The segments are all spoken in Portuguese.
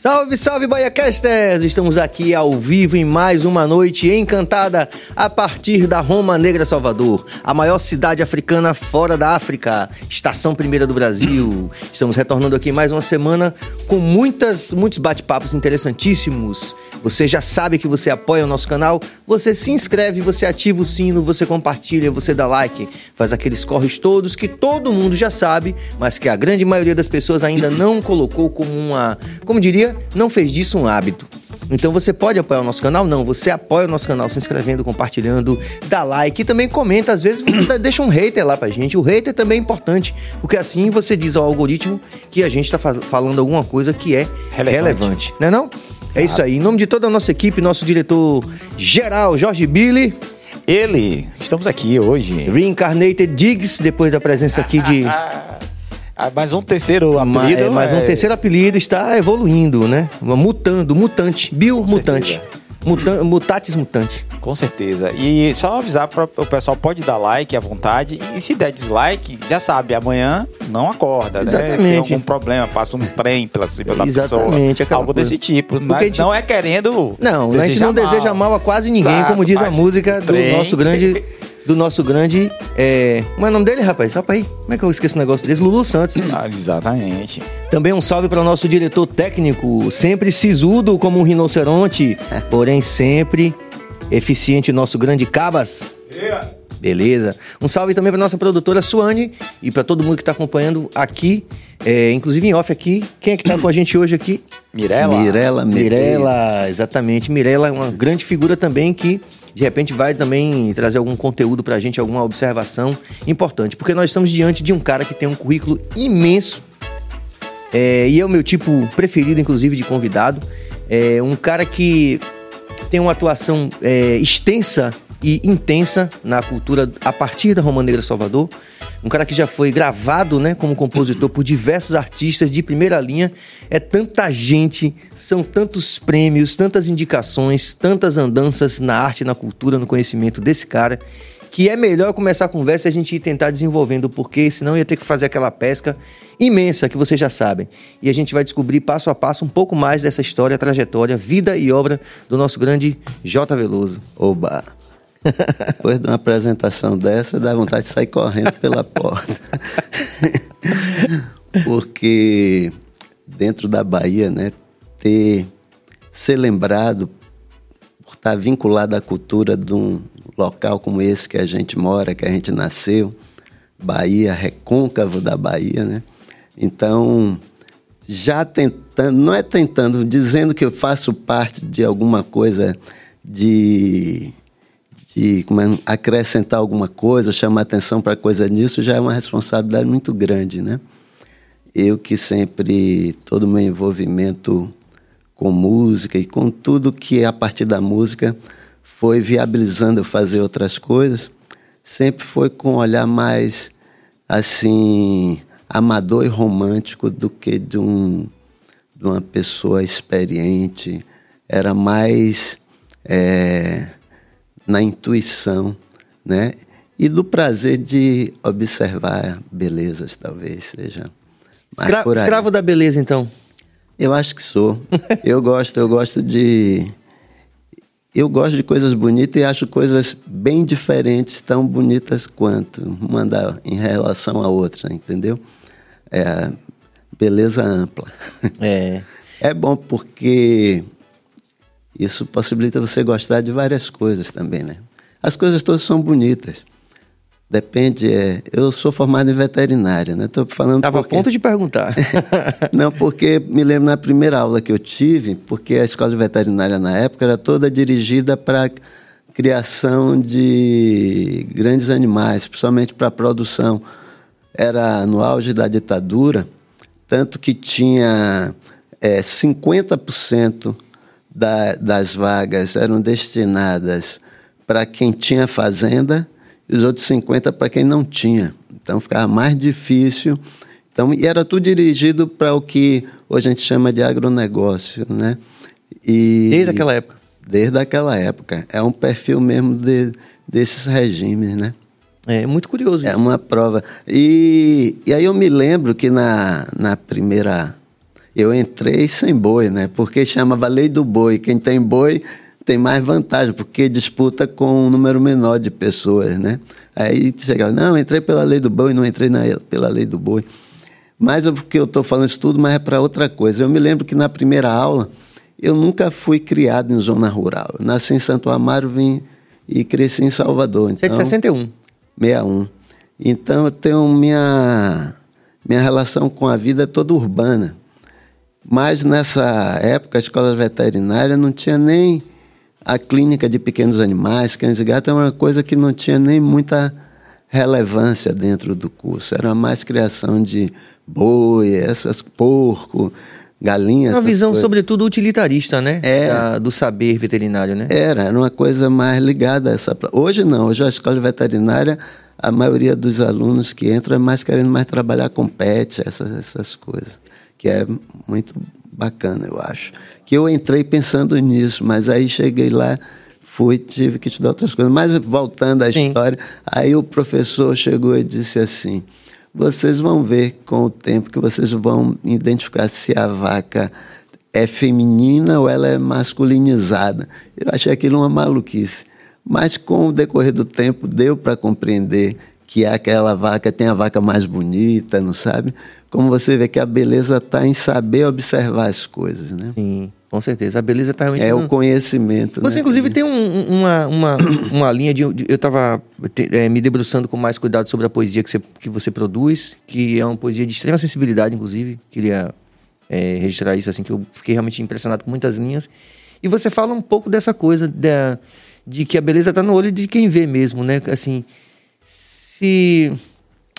Salve, salve, BaiaCasters! Estamos aqui ao vivo em mais uma noite encantada a partir da Roma Negra Salvador, a maior cidade africana fora da África, estação primeira do Brasil. Estamos retornando aqui mais uma semana com muitas, muitos bate-papos interessantíssimos. Você já sabe que você apoia o nosso canal, você se inscreve, você ativa o sino, você compartilha, você dá like, faz aqueles corres todos que todo mundo já sabe, mas que a grande maioria das pessoas ainda não colocou como uma, como diria, não fez disso um hábito. Então você pode apoiar o nosso canal? Não, você apoia o nosso canal se inscrevendo, compartilhando, dá like e também comenta. Às vezes você deixa um hater lá pra gente. O hater também é importante, porque assim você diz ao algoritmo que a gente tá falando alguma coisa que é relevante, relevante né não? É isso aí. Em nome de toda a nossa equipe, nosso diretor geral, Jorge Billy. Ele, estamos aqui hoje. Reincarnated Diggs, depois da presença aqui de Ah, mais um terceiro apelido. É, mais um terceiro apelido está evoluindo, né? Mutando, mutante, biomutante. Mutan mutatis mutante. Com certeza. E só avisar para o pessoal, pode dar like à vontade. E se der dislike, já sabe, amanhã não acorda, Exatamente. né? Tem algum problema, passa um trem pela cima da Exatamente, pessoa. Algo coisa. desse tipo. Mas gente... não é querendo. Não, a gente não mal. deseja mal a quase ninguém, Exato, como diz a música do nosso grande do nosso grande. É... Como é o nome dele, rapaz? Só pra aí. Como é que eu esqueço o negócio desse? Lulu Santos. Ah, exatamente. Também um salve para o nosso diretor técnico, sempre sisudo como um rinoceronte, porém sempre eficiente, nosso grande Cabas. Yeah. Beleza. Um salve também para nossa produtora Suane e para todo mundo que está acompanhando aqui, é, inclusive em off aqui. Quem é que está com a gente hoje aqui? Mirela. Mirela, Mirela, exatamente. Mirela é uma grande figura também que de repente vai também trazer algum conteúdo para a gente, alguma observação importante, porque nós estamos diante de um cara que tem um currículo imenso é, e é o meu tipo preferido, inclusive, de convidado. É um cara que tem uma atuação é, extensa e intensa na cultura a partir da Roma Negra Salvador. Um cara que já foi gravado né, como compositor por diversos artistas de primeira linha. É tanta gente, são tantos prêmios, tantas indicações, tantas andanças na arte, na cultura, no conhecimento desse cara que é melhor começar a conversa e a gente tentar desenvolvendo, porque senão ia ter que fazer aquela pesca imensa que vocês já sabem. E a gente vai descobrir passo a passo um pouco mais dessa história, trajetória, vida e obra do nosso grande J. Veloso. Oba! Depois de uma apresentação dessa, dá vontade de sair correndo pela porta. Porque dentro da Bahia, né, ter ser lembrado por estar vinculado à cultura de um local como esse que a gente mora, que a gente nasceu, Bahia, recôncavo da Bahia, né? Então, já tentando, não é tentando, dizendo que eu faço parte de alguma coisa de de é, acrescentar alguma coisa, chamar atenção para coisa nisso, já é uma responsabilidade muito grande, né? Eu que sempre, todo o meu envolvimento com música e com tudo que a partir da música foi viabilizando eu fazer outras coisas, sempre foi com um olhar mais, assim, amador e romântico do que de, um, de uma pessoa experiente. Era mais... É, na intuição, né? E do prazer de observar belezas, talvez seja. Escra escravo da beleza, então. Eu acho que sou. eu gosto, eu gosto de eu gosto de coisas bonitas e acho coisas bem diferentes, tão bonitas quanto uma em relação à outra, entendeu? É beleza ampla. É. É bom porque isso possibilita você gostar de várias coisas também, né? As coisas todas são bonitas. Depende, é, eu sou formado em veterinária, né? Estou falando Tava porque... a ponto de perguntar. Não, porque me lembro na primeira aula que eu tive, porque a escola de veterinária na época era toda dirigida para criação de grandes animais, principalmente para produção. Era no auge da ditadura, tanto que tinha é, 50% da, das vagas eram destinadas para quem tinha fazenda e os outros 50 para quem não tinha. Então ficava mais difícil. Então, e era tudo dirigido para o que hoje a gente chama de agronegócio, né? E, desde aquela época? Desde aquela época. É um perfil mesmo de, desses regimes, né? É muito curioso. É uma prova. E, e aí eu me lembro que na, na primeira Eu entrei sem boi, né? Porque chamava Lei do Boi. Quem tem boi tem mais vantagem, porque disputa com um número menor de pessoas, né? Aí chegava, não, entrei pela Lei do Boi, não entrei na, pela Lei do Boi. Mas é porque eu estou falando isso tudo, mas é para outra coisa. Eu me lembro que na primeira aula, eu nunca fui criado em zona rural. Eu nasci em Santo Amaro, vim e cresci em Salvador. Então, é de 61? 61. Então eu tenho minha, minha relação com a vida toda urbana. Mas nessa época a escola veterinária não tinha nem a clínica de pequenos animais, cães e gatos, é uma coisa que não tinha nem muita relevância dentro do curso. Era mais criação de boi, essas porco, galinhas. Uma visão, coisas. sobretudo, utilitarista, né? Era. Da, do saber veterinário, né? Era, era uma coisa mais ligada a essa. Hoje não, hoje a escola veterinária, a maioria dos alunos que entram é mais querendo mais trabalhar com pets, essas, essas coisas. Que é muito bacana, eu acho. Que eu entrei pensando nisso, mas aí cheguei lá, fui, tive que estudar outras coisas. Mas voltando à Sim. história, aí o professor chegou e disse assim: vocês vão ver com o tempo que vocês vão identificar se a vaca é feminina ou ela é masculinizada. Eu achei aquilo uma maluquice. Mas com o decorrer do tempo deu para compreender que aquela vaca tem a vaca mais bonita, não sabe? Como você vê que a beleza está em saber observar as coisas, né? Sim, com certeza. A beleza está realmente... É o conhecimento, Você, né? inclusive, tem um, uma, uma, uma linha de... de eu estava é, me debruçando com mais cuidado sobre a poesia que você, que você produz, que é uma poesia de extrema sensibilidade, inclusive. Queria é, registrar isso, assim, que eu fiquei realmente impressionado com muitas linhas. E você fala um pouco dessa coisa da, de que a beleza está no olho de quem vê mesmo, né? Assim se.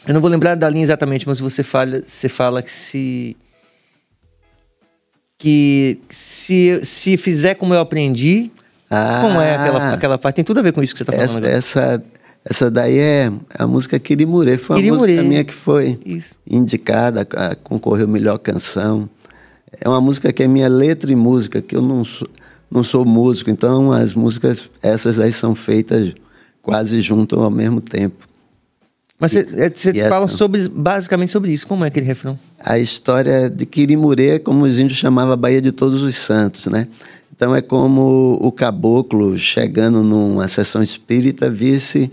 Eu não vou lembrar da linha exatamente, mas você fala, você fala que se. Que se, se fizer como eu aprendi. Ah, como é aquela, aquela parte? Tem tudo a ver com isso que você está falando essa, agora. Essa, essa daí é a música Kirimure. Foi uma Kirimure. música minha que foi isso. indicada, concorreu melhor canção. É uma música que é minha letra e música, que eu não sou, não sou músico, então as músicas, essas aí são feitas quase junto ao mesmo tempo. Mas você é, fala sobre, basicamente sobre isso. Como é aquele refrão? A história de Quirimurê, como os índios chamavam a Baía de Todos os Santos, né? Então é como o caboclo chegando numa sessão espírita visse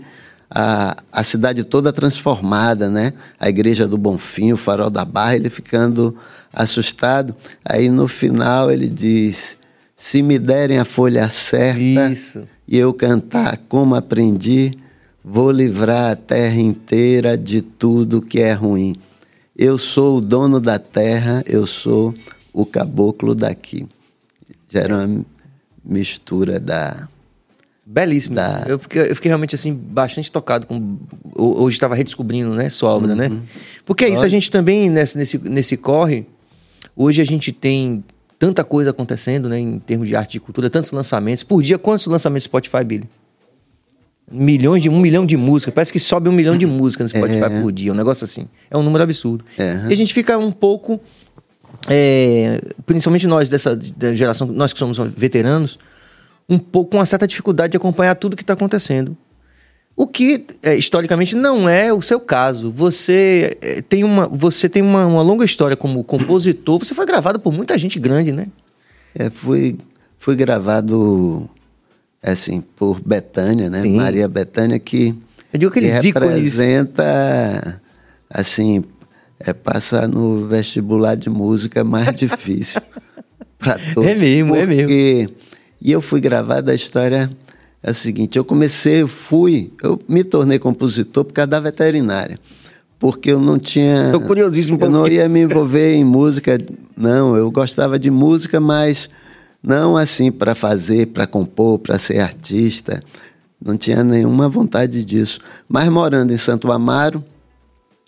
a, a cidade toda transformada, né? A igreja do Bonfim, o farol da Barra, ele ficando assustado. Aí no final ele diz: Se me derem a folha certa Isso. e eu cantar como aprendi, Vou livrar a terra inteira de tudo que é ruim. Eu sou o dono da terra, eu sou o caboclo daqui. Já era uma mistura da. Belíssimo. Da... Eu, fiquei, eu fiquei realmente assim, bastante tocado com. Hoje estava redescobrindo, né, sua obra, né? uhum. né? Porque é isso, a gente também, nesse, nesse, nesse corre, hoje a gente tem tanta coisa acontecendo, né, em termos de arte e cultura, tantos lançamentos. Por dia, quantos lançamentos Spotify, Billy? Milhões de um milhão de músicas. Parece que sobe um milhão de músicas no Spotify é. por dia, um negócio assim. É um número absurdo. É. E a gente fica um pouco, é, principalmente nós dessa geração, nós que somos veteranos, um pouco com uma certa dificuldade de acompanhar tudo que está acontecendo. O que é, historicamente não é o seu caso. Você é, tem uma, você tem uma, uma longa história como compositor. Você foi gravado por muita gente grande, né? É, fui, fui gravado assim, por Betânia, né? Sim. Maria Betânia, que, Eu digo que representa, assim, é passar no vestibular de música mais difícil para todos. É mesmo, porque... é mesmo. E eu fui gravar da história é o seguinte, eu comecei, eu fui, eu me tornei compositor por causa da veterinária. Porque eu não tinha. Tô curiosíssimo. Eu não ia me envolver em música, não. Eu gostava de música, mas não assim para fazer, para compor, para ser artista. Não tinha nenhuma vontade disso. Mas morando em Santo Amaro,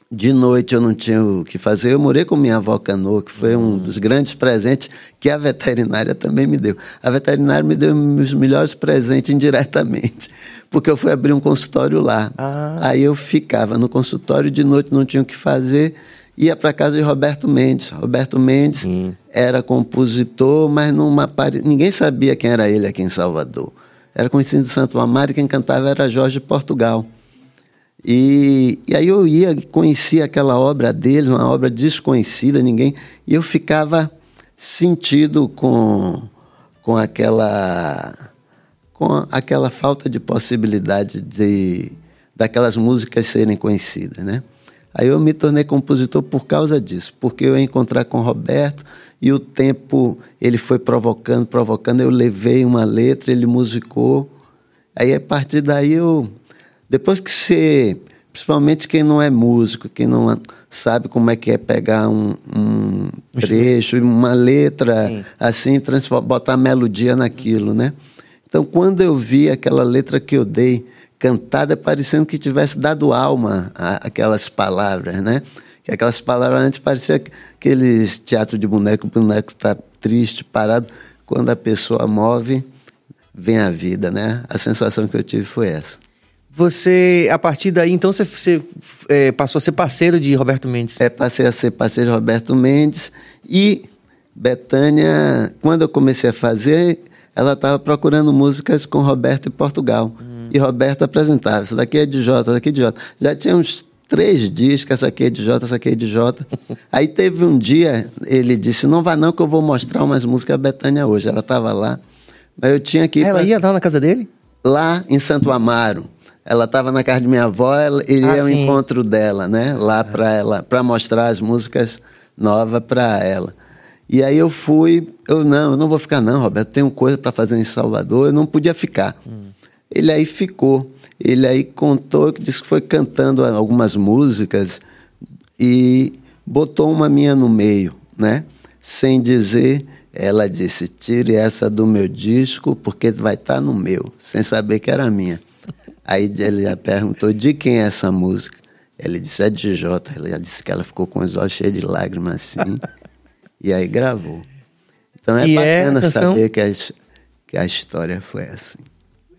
de noite eu não tinha o que fazer. Eu morei com minha avó Canoa, que foi um dos grandes presentes que a veterinária também me deu. A veterinária me deu os melhores presentes indiretamente, porque eu fui abrir um consultório lá. Ah. Aí eu ficava no consultório de noite, não tinha o que fazer ia para casa de Roberto Mendes. Roberto Mendes Sim. era compositor, mas numa ninguém sabia quem era ele aqui em Salvador. Era conhecido de Santo Amaro e quem cantava era Jorge Portugal. E, e aí eu ia, conhecia aquela obra dele, uma obra desconhecida, ninguém. E eu ficava sentido com, com aquela com aquela falta de possibilidade de daquelas músicas serem conhecidas, né? Aí eu me tornei compositor por causa disso, porque eu ia encontrar com o Roberto e o tempo ele foi provocando, provocando, eu levei uma letra, ele musicou. Aí a partir daí eu depois que você, principalmente quem não é músico, quem não sabe como é que é pegar um, um trecho, uma letra Sim. assim, botar melodia naquilo, né? Então quando eu vi aquela letra que eu dei, cantada parecendo que tivesse dado alma àquelas palavras, né? Que aquelas palavras antes parecia aqueles teatro de boneco, o boneco está triste, parado. Quando a pessoa move, vem a vida, né? A sensação que eu tive foi essa. Você, a partir daí, então, você, você é, passou a ser parceiro de Roberto Mendes? É, passei a ser parceiro de Roberto Mendes e Betânia, quando eu comecei a fazer, ela estava procurando músicas com Roberto em Portugal. Hum. E Roberto apresentava, essa daqui é de Jota, essa daqui é de Jota. Já tinha uns três discos, essa aqui é de Jota, essa aqui é de Jota. Aí teve um dia, ele disse, não vá não que eu vou mostrar umas músicas a Betânia hoje. Ela estava lá, mas eu tinha que ir Ela pra... ia lá na casa dele? Lá em Santo Amaro. Ela estava na casa de minha avó, ele ah, ia ao encontro dela, né? Lá para ela, para mostrar as músicas novas para ela. E aí eu fui, eu não, eu não vou ficar não, Roberto, tenho coisa para fazer em Salvador, eu não podia ficar. Hum. Ele aí ficou. Ele aí contou que disse que foi cantando algumas músicas e botou uma minha no meio, né? Sem dizer, ela disse: tire essa do meu disco porque vai estar tá no meu, sem saber que era minha. Aí ele já perguntou de quem é essa música. Ele disse: é de Jota. Ela disse que ela ficou com os olhos cheios de lágrimas assim. e aí gravou. Então é e é bacana é saber que a, que a história foi assim.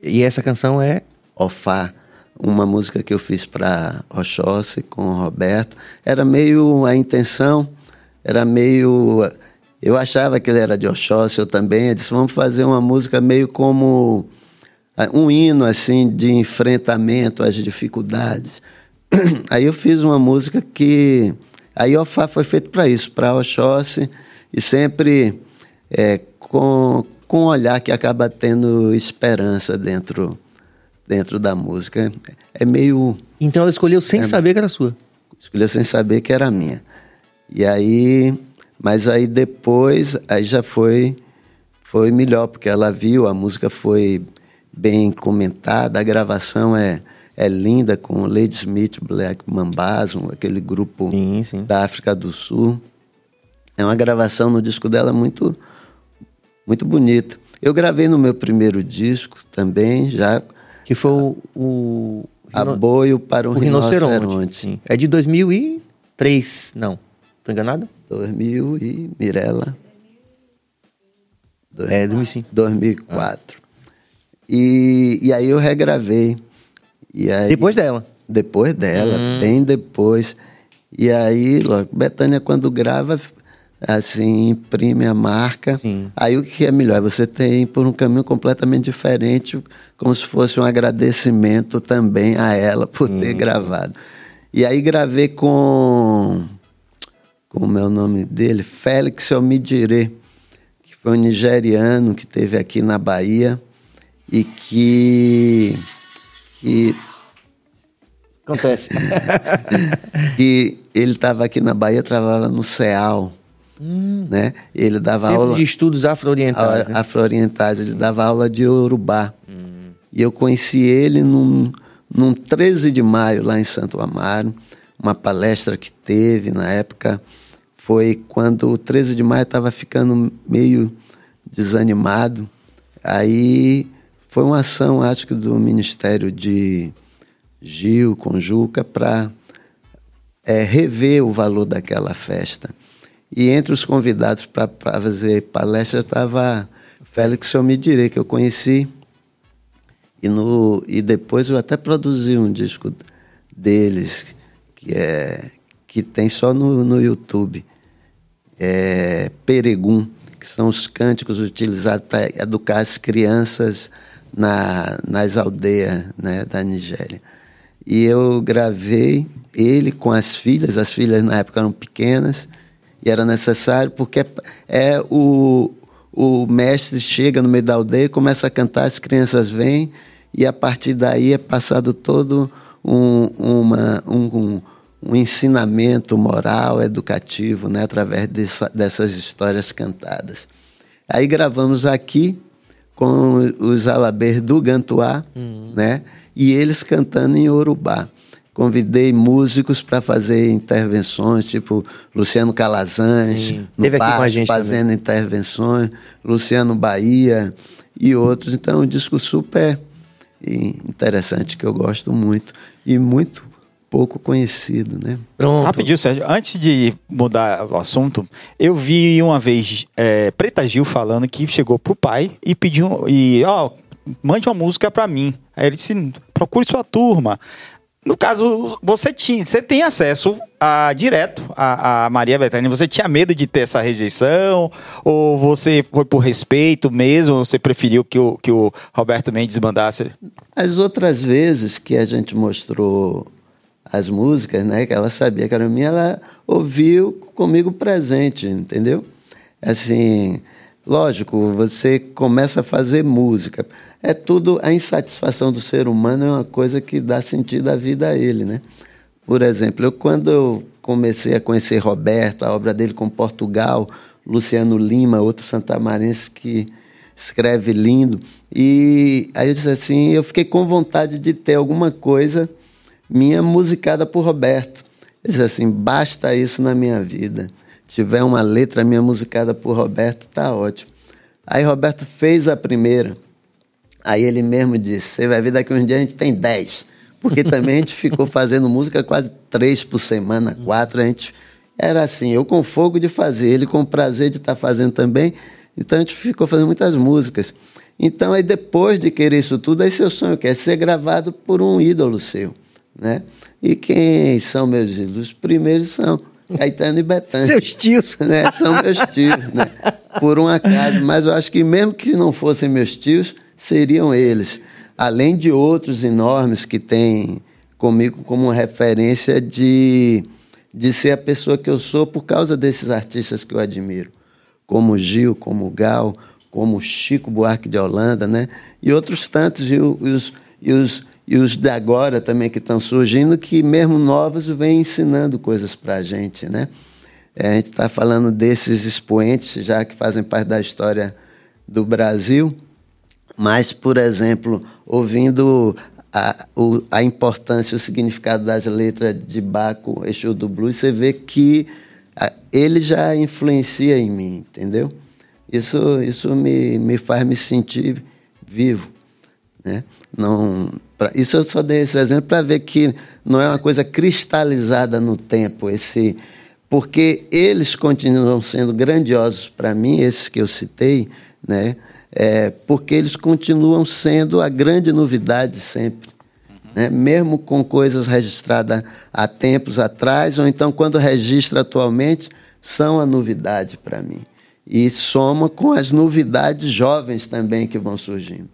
E essa canção é? Ofá, uma música que eu fiz para Oxóssi com o Roberto. Era meio a intenção, era meio. Eu achava que ele era de Oxóssi, eu também. Eu disse: vamos fazer uma música meio como ah, um hino assim de enfrentamento às dificuldades. Aí eu fiz uma música que. Aí Ofá foi feito para isso, para Oxóssi, e sempre é, com, com um olhar que acaba tendo esperança dentro, dentro da música. É meio. Então ela escolheu sem é, saber que era sua? Escolheu sem saber que era minha. E aí. Mas aí depois, aí já foi, foi melhor, porque ela viu, a música foi bem comentada, a gravação é, é linda com Lady Smith, Black Mambazo, aquele grupo sim, sim. da África do Sul. É uma gravação no disco dela muito muito bonita. Eu gravei no meu primeiro disco também, já. Que foi o. o Aboio para um o rinoceronte. rinoceronte. É de 2003, não. Tô enganado? 2000 e Mirella. é, 2005. 2004. Ah. E, e aí eu regravei. E aí, depois dela? Depois dela, hum. bem depois. E aí, logo, Betânia, quando grava, assim, imprime a marca. Sim. Aí o que é melhor? Você tem por um caminho completamente diferente, como se fosse um agradecimento também a ela por Sim. ter gravado. E aí gravei com. Como é o nome dele? Félix Omidire, que foi um nigeriano que teve aqui na Bahia e que. que Acontece. e ele estava aqui na Bahia, trabalhava no CEAL Hum. Né? Ele dava Centro aula de estudos afro-orientais. Né? Afro-orientais, ele hum. dava aula de Urubá. Hum. E eu conheci ele num, num 13 de maio lá em Santo Amaro, uma palestra que teve na época. Foi quando o 13 de maio estava ficando meio desanimado. Aí foi uma ação, acho que do Ministério de Gil com Juca para é, rever o valor daquela festa. E entre os convidados para fazer palestra estava Félix Omidire, que eu conheci. E, no, e depois eu até produzi um disco deles, que, é, que tem só no, no YouTube. É Peregum, que são os cânticos utilizados para educar as crianças na, nas aldeias né, da Nigéria. E eu gravei ele com as filhas, as filhas na época eram pequenas, E era necessário porque é, é o, o mestre chega no meio da aldeia, começa a cantar, as crianças vêm, e a partir daí é passado todo um, uma, um, um, ensinamento moral, educativo, né, através dessa, dessas histórias cantadas. Aí gravamos aqui com os alabês do Gantuá, uhum. né, e eles cantando em Urubá. Convidei músicos para fazer intervenções, tipo Luciano Calazans, no Parque, fazendo também. intervenções, Luciano Bahia e outros. Então, é um disco super interessante que eu gosto muito e muito pouco conhecido, né? Pronto. Rapidinho, Sérgio. Antes de mudar o assunto, eu vi uma vez é, Preta Gil falando que chegou pro pai e pediu e ó, mande uma música para mim. Aí ele disse: procure sua turma. No caso, você tinha, você tem acesso a, direto a, a Maria Bethânia. Você tinha medo de ter essa rejeição? Ou você foi por respeito mesmo? Ou você preferiu que o, que o Roberto Mendes mandasse? As outras vezes que a gente mostrou as músicas, né, que ela sabia que era minha, ela ouviu comigo presente, entendeu? Assim, Lógico, você começa a fazer música. É tudo a insatisfação do ser humano é uma coisa que dá sentido à vida a ele, né? Por exemplo, eu quando eu comecei a conhecer Roberto, a obra dele com Portugal, Luciano Lima, outro santamarense que escreve lindo, e aí eu disse assim, eu fiquei com vontade de ter alguma coisa minha musicada por Roberto. Eu disse assim, basta isso na minha vida tiver uma letra minha musicada por Roberto, tá ótimo. Aí Roberto fez a primeira. Aí ele mesmo disse: Você vai ver daqui uns dias a gente tem dez. Porque também a gente ficou fazendo música quase três por semana, quatro. A gente era assim, eu com fogo de fazer, ele com prazer de estar tá fazendo também. Então a gente ficou fazendo muitas músicas. Então aí depois de querer isso tudo, aí seu sonho quer ser gravado por um ídolo seu, né? E quem são meus ídolos? Os primeiros são Caetano e Betânia. Seus tios. Né? São meus tios, né? Por um acaso. Mas eu acho que mesmo que não fossem meus tios, seriam eles. Além de outros enormes que têm comigo como referência de, de ser a pessoa que eu sou por causa desses artistas que eu admiro. Como Gil, como Gal, como Chico Buarque de Holanda, né? E outros tantos. E os, e os e os de agora também que estão surgindo, que mesmo novos vêm ensinando coisas para a gente, né? É, a gente está falando desses expoentes já que fazem parte da história do Brasil, mas, por exemplo, ouvindo a, o, a importância o significado das letras de Baco, Exu do Blues, você vê que a, ele já influencia em mim, entendeu? Isso, isso me, me faz me sentir vivo. Né? Não, isso eu só dei esse exemplo para ver que não é uma coisa cristalizada no tempo, esse, porque eles continuam sendo grandiosos para mim, esses que eu citei, né? É, porque eles continuam sendo a grande novidade sempre. Né? Mesmo com coisas registradas há tempos atrás, ou então quando registra atualmente, são a novidade para mim. E soma com as novidades jovens também que vão surgindo.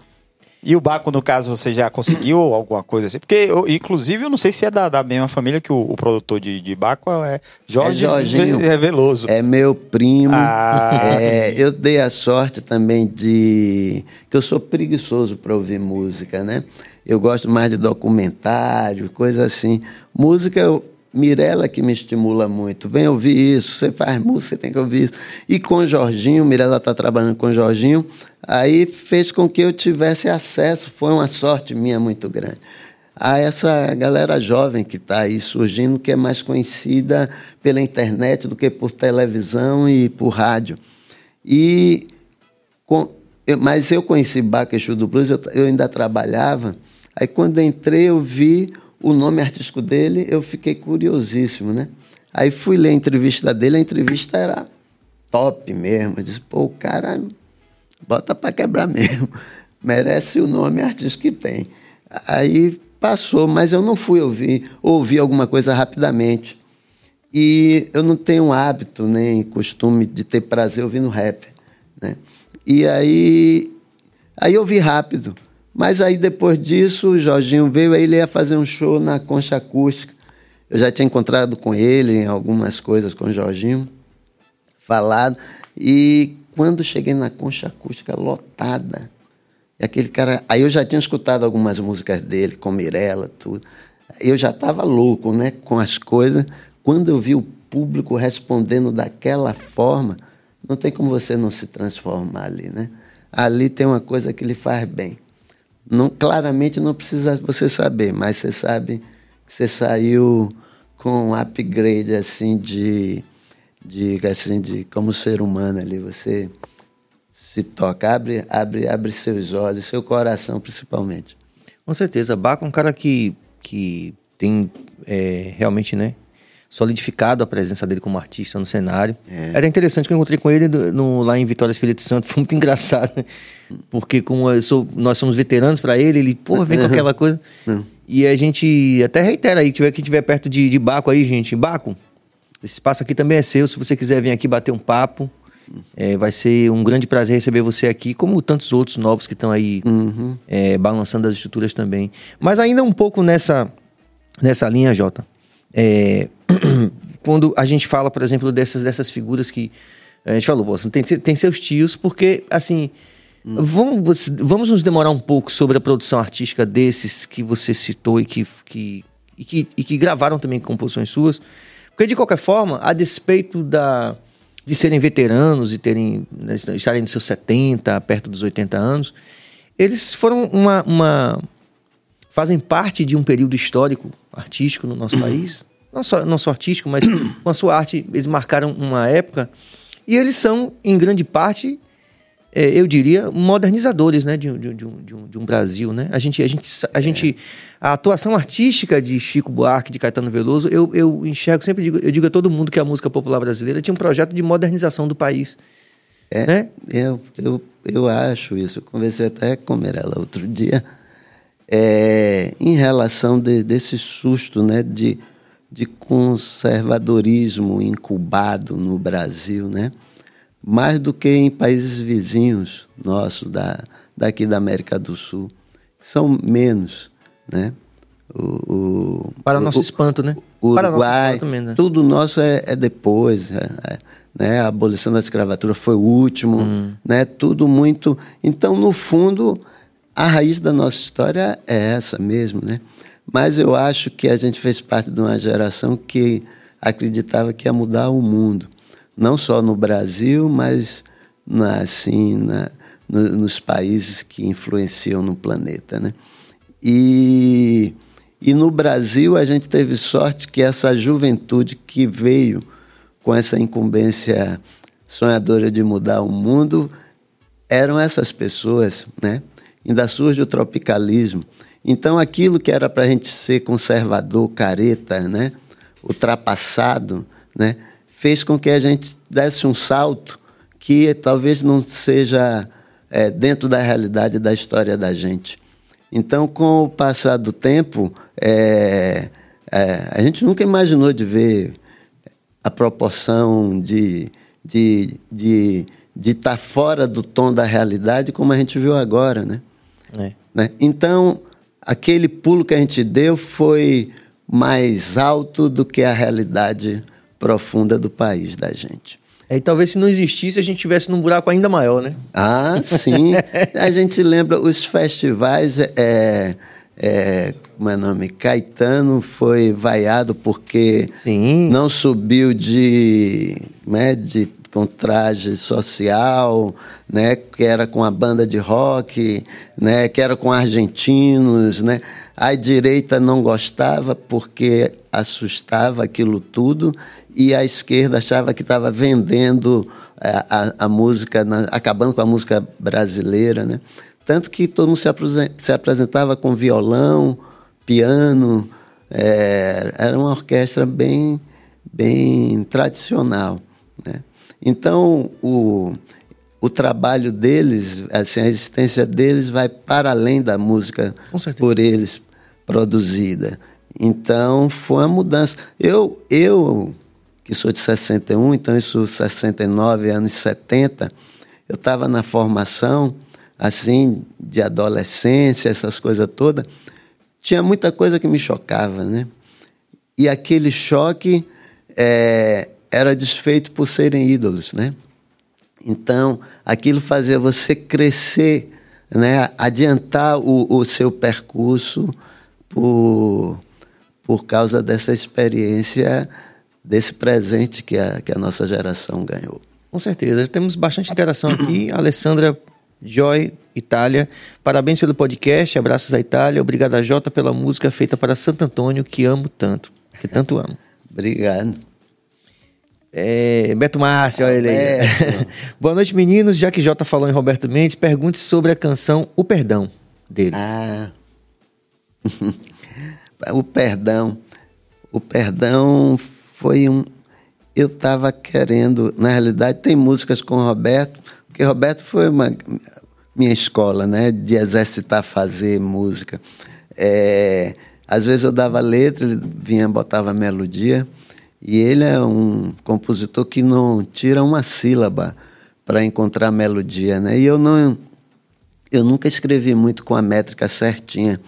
E o Baco, no caso, você já conseguiu alguma coisa assim? Porque, eu, inclusive, eu não sei se é da, da mesma família que o, o produtor de, de Baco é Jorge é Jorginho, é Veloso. É meu primo. Ah, é, eu dei a sorte também de. que eu sou preguiçoso para ouvir música, né? Eu gosto mais de documentário, coisa assim. Música, eu, Mirella que me estimula muito. Vem ouvir isso, você faz música, você tem que ouvir isso. E com Jorginho, Mirella está trabalhando com Jorginho, aí fez com que eu tivesse acesso, foi uma sorte minha muito grande. A essa galera jovem que está aí surgindo, que é mais conhecida pela internet do que por televisão e por rádio. E com, eu, mas eu conheci Baquechu do Blues, eu, eu ainda trabalhava. Aí quando entrei, eu vi o nome artístico dele, eu fiquei curiosíssimo, né? Aí fui ler a entrevista dele, a entrevista era top mesmo. Eu disse, pô, o cara bota para quebrar mesmo. Merece o nome artístico que tem. Aí passou, mas eu não fui ouvir, ouvi alguma coisa rapidamente. E eu não tenho hábito nem costume de ter prazer ouvindo rap, né? E aí, aí eu vi rápido. Mas aí depois disso, o Jorginho veio, aí ele ia fazer um show na Concha Acústica. Eu já tinha encontrado com ele em algumas coisas com o Jorginho. falado. E quando cheguei na concha acústica lotada, e aquele cara. Aí eu já tinha escutado algumas músicas dele, com Mirella, tudo. Eu já estava louco, né? Com as coisas. Quando eu vi o público respondendo daquela forma, não tem como você não se transformar ali, né? Ali tem uma coisa que lhe faz bem. Não, claramente não precisa você saber, mas você sabe que você saiu com um upgrade assim de, de assim de como ser humano ali. Você se toca, abre, abre, abre seus olhos, seu coração principalmente. Com certeza, Baco é um cara que, que tem é, realmente, né, solidificado a presença dele como artista no cenário. É. Era interessante que eu encontrei com ele no, lá em Vitória Espírito Santo, foi muito engraçado, né? porque como sou, nós somos veteranos para ele, ele, pô, vem com aquela coisa. E a gente até reitera aí, tiver que tiver perto de, de Baco aí, gente, Baco, esse espaço aqui também é seu, se você quiser vir aqui bater um papo, é, vai ser um grande prazer receber você aqui, como tantos outros novos que estão aí uhum. é, balançando as estruturas também. Mas ainda um pouco nessa, nessa linha, Jota. É, quando a gente fala, por exemplo, dessas, dessas figuras que a gente falou, você tem, tem seus tios, porque assim. Vamos, vamos nos demorar um pouco sobre a produção artística desses que você citou e que, que, e que, e que gravaram também composições suas. Porque, de qualquer forma, a despeito da, de serem veteranos e terem né, estarem nos seus 70, perto dos 80 anos, eles foram uma, uma fazem parte de um período histórico artístico no nosso país, não só, não só artístico, mas com a sua arte eles marcaram uma época e eles são em grande parte é, eu diria, modernizadores né, de, de, de, um, de, um, de um Brasil. Né? A, gente, a, gente, a, gente, a atuação artística de Chico Buarque, de Caetano Veloso, eu, eu enxergo, sempre digo, eu digo a todo mundo que a música popular brasileira tinha um projeto de modernização do país. É, né? eu, eu, eu acho isso. Eu conversei até com ela outro dia, é, em relação de, desse susto né, de, de conservadorismo incubado no Brasil, né? mais do que em países vizinhos nossos, da, daqui da América do Sul, são menos, né? O, o Para o, nosso espanto, né? O Uruguai, nosso mesmo, né? tudo nosso é, é depois, é, é, né? A abolição da escravatura foi o último, hum. né? Tudo muito... Então, no fundo, a raiz da nossa história é essa mesmo, né? Mas eu acho que a gente fez parte de uma geração que acreditava que ia mudar o mundo não só no Brasil, mas na, assim, na, no, nos países que influenciam no planeta. Né? E, e no Brasil a gente teve sorte que essa juventude que veio com essa incumbência sonhadora de mudar o mundo eram essas pessoas, né? Ainda surge o tropicalismo. Então, aquilo que era para a gente ser conservador, careta, né? ultrapassado, né? fez com que a gente desse um salto que talvez não seja é, dentro da realidade da história da gente. Então, com o passar do tempo, é, é, a gente nunca imaginou de ver a proporção de de de de estar tá fora do tom da realidade como a gente viu agora, né? É. né? Então, aquele pulo que a gente deu foi mais alto do que a realidade profunda do país da gente. É, e talvez se não existisse, a gente tivesse num buraco ainda maior, né? Ah, sim. a gente lembra os festivais. É, é, como é o nome? Caetano foi vaiado porque sim. não subiu de, né, de com traje social, né, que era com a banda de rock, né, que era com argentinos, né. A direita não gostava porque assustava aquilo tudo e a esquerda achava que estava vendendo a, é, a, a música, na, acabando com a música brasileira, né? Tanto que todo mundo se, se apresentava com violão, piano, é, era uma orquestra bem, bem tradicional? Então, o, o trabalho deles, assim, a existência deles vai para além da música por eles produzida. Então, foi uma mudança. Eu, eu que sou de 61, então isso 69, anos 70, eu estava na formação, assim, de adolescência, essas coisas todas, tinha muita coisa que me chocava, né? E aquele choque é, era desfeito por serem ídolos, né? Então, aquilo fazia você crescer, né? adiantar o, o seu percurso por, por causa dessa experiência, desse presente que a, que a nossa geração ganhou. Com certeza. Temos bastante interação aqui. Alessandra Joy, Itália. Parabéns pelo podcast. Abraços da Itália. Obrigado a Jota pela música feita para Santo Antônio, que amo tanto. Que tanto amo. Obrigado. É, Beto Márcio, olha ele aí. Boa noite, meninos. Já que Jota falou em Roberto Mendes, pergunte sobre a canção O Perdão deles. Ah. o perdão. O perdão foi um. Eu estava querendo. Na realidade, tem músicas com o Roberto, porque Roberto foi uma minha escola, né? De exercitar fazer música. É, às vezes eu dava letra, ele vinha, botava melodia. E ele é um compositor que não tira uma sílaba para encontrar melodia, né? E eu não eu nunca escrevi muito com a métrica certinha,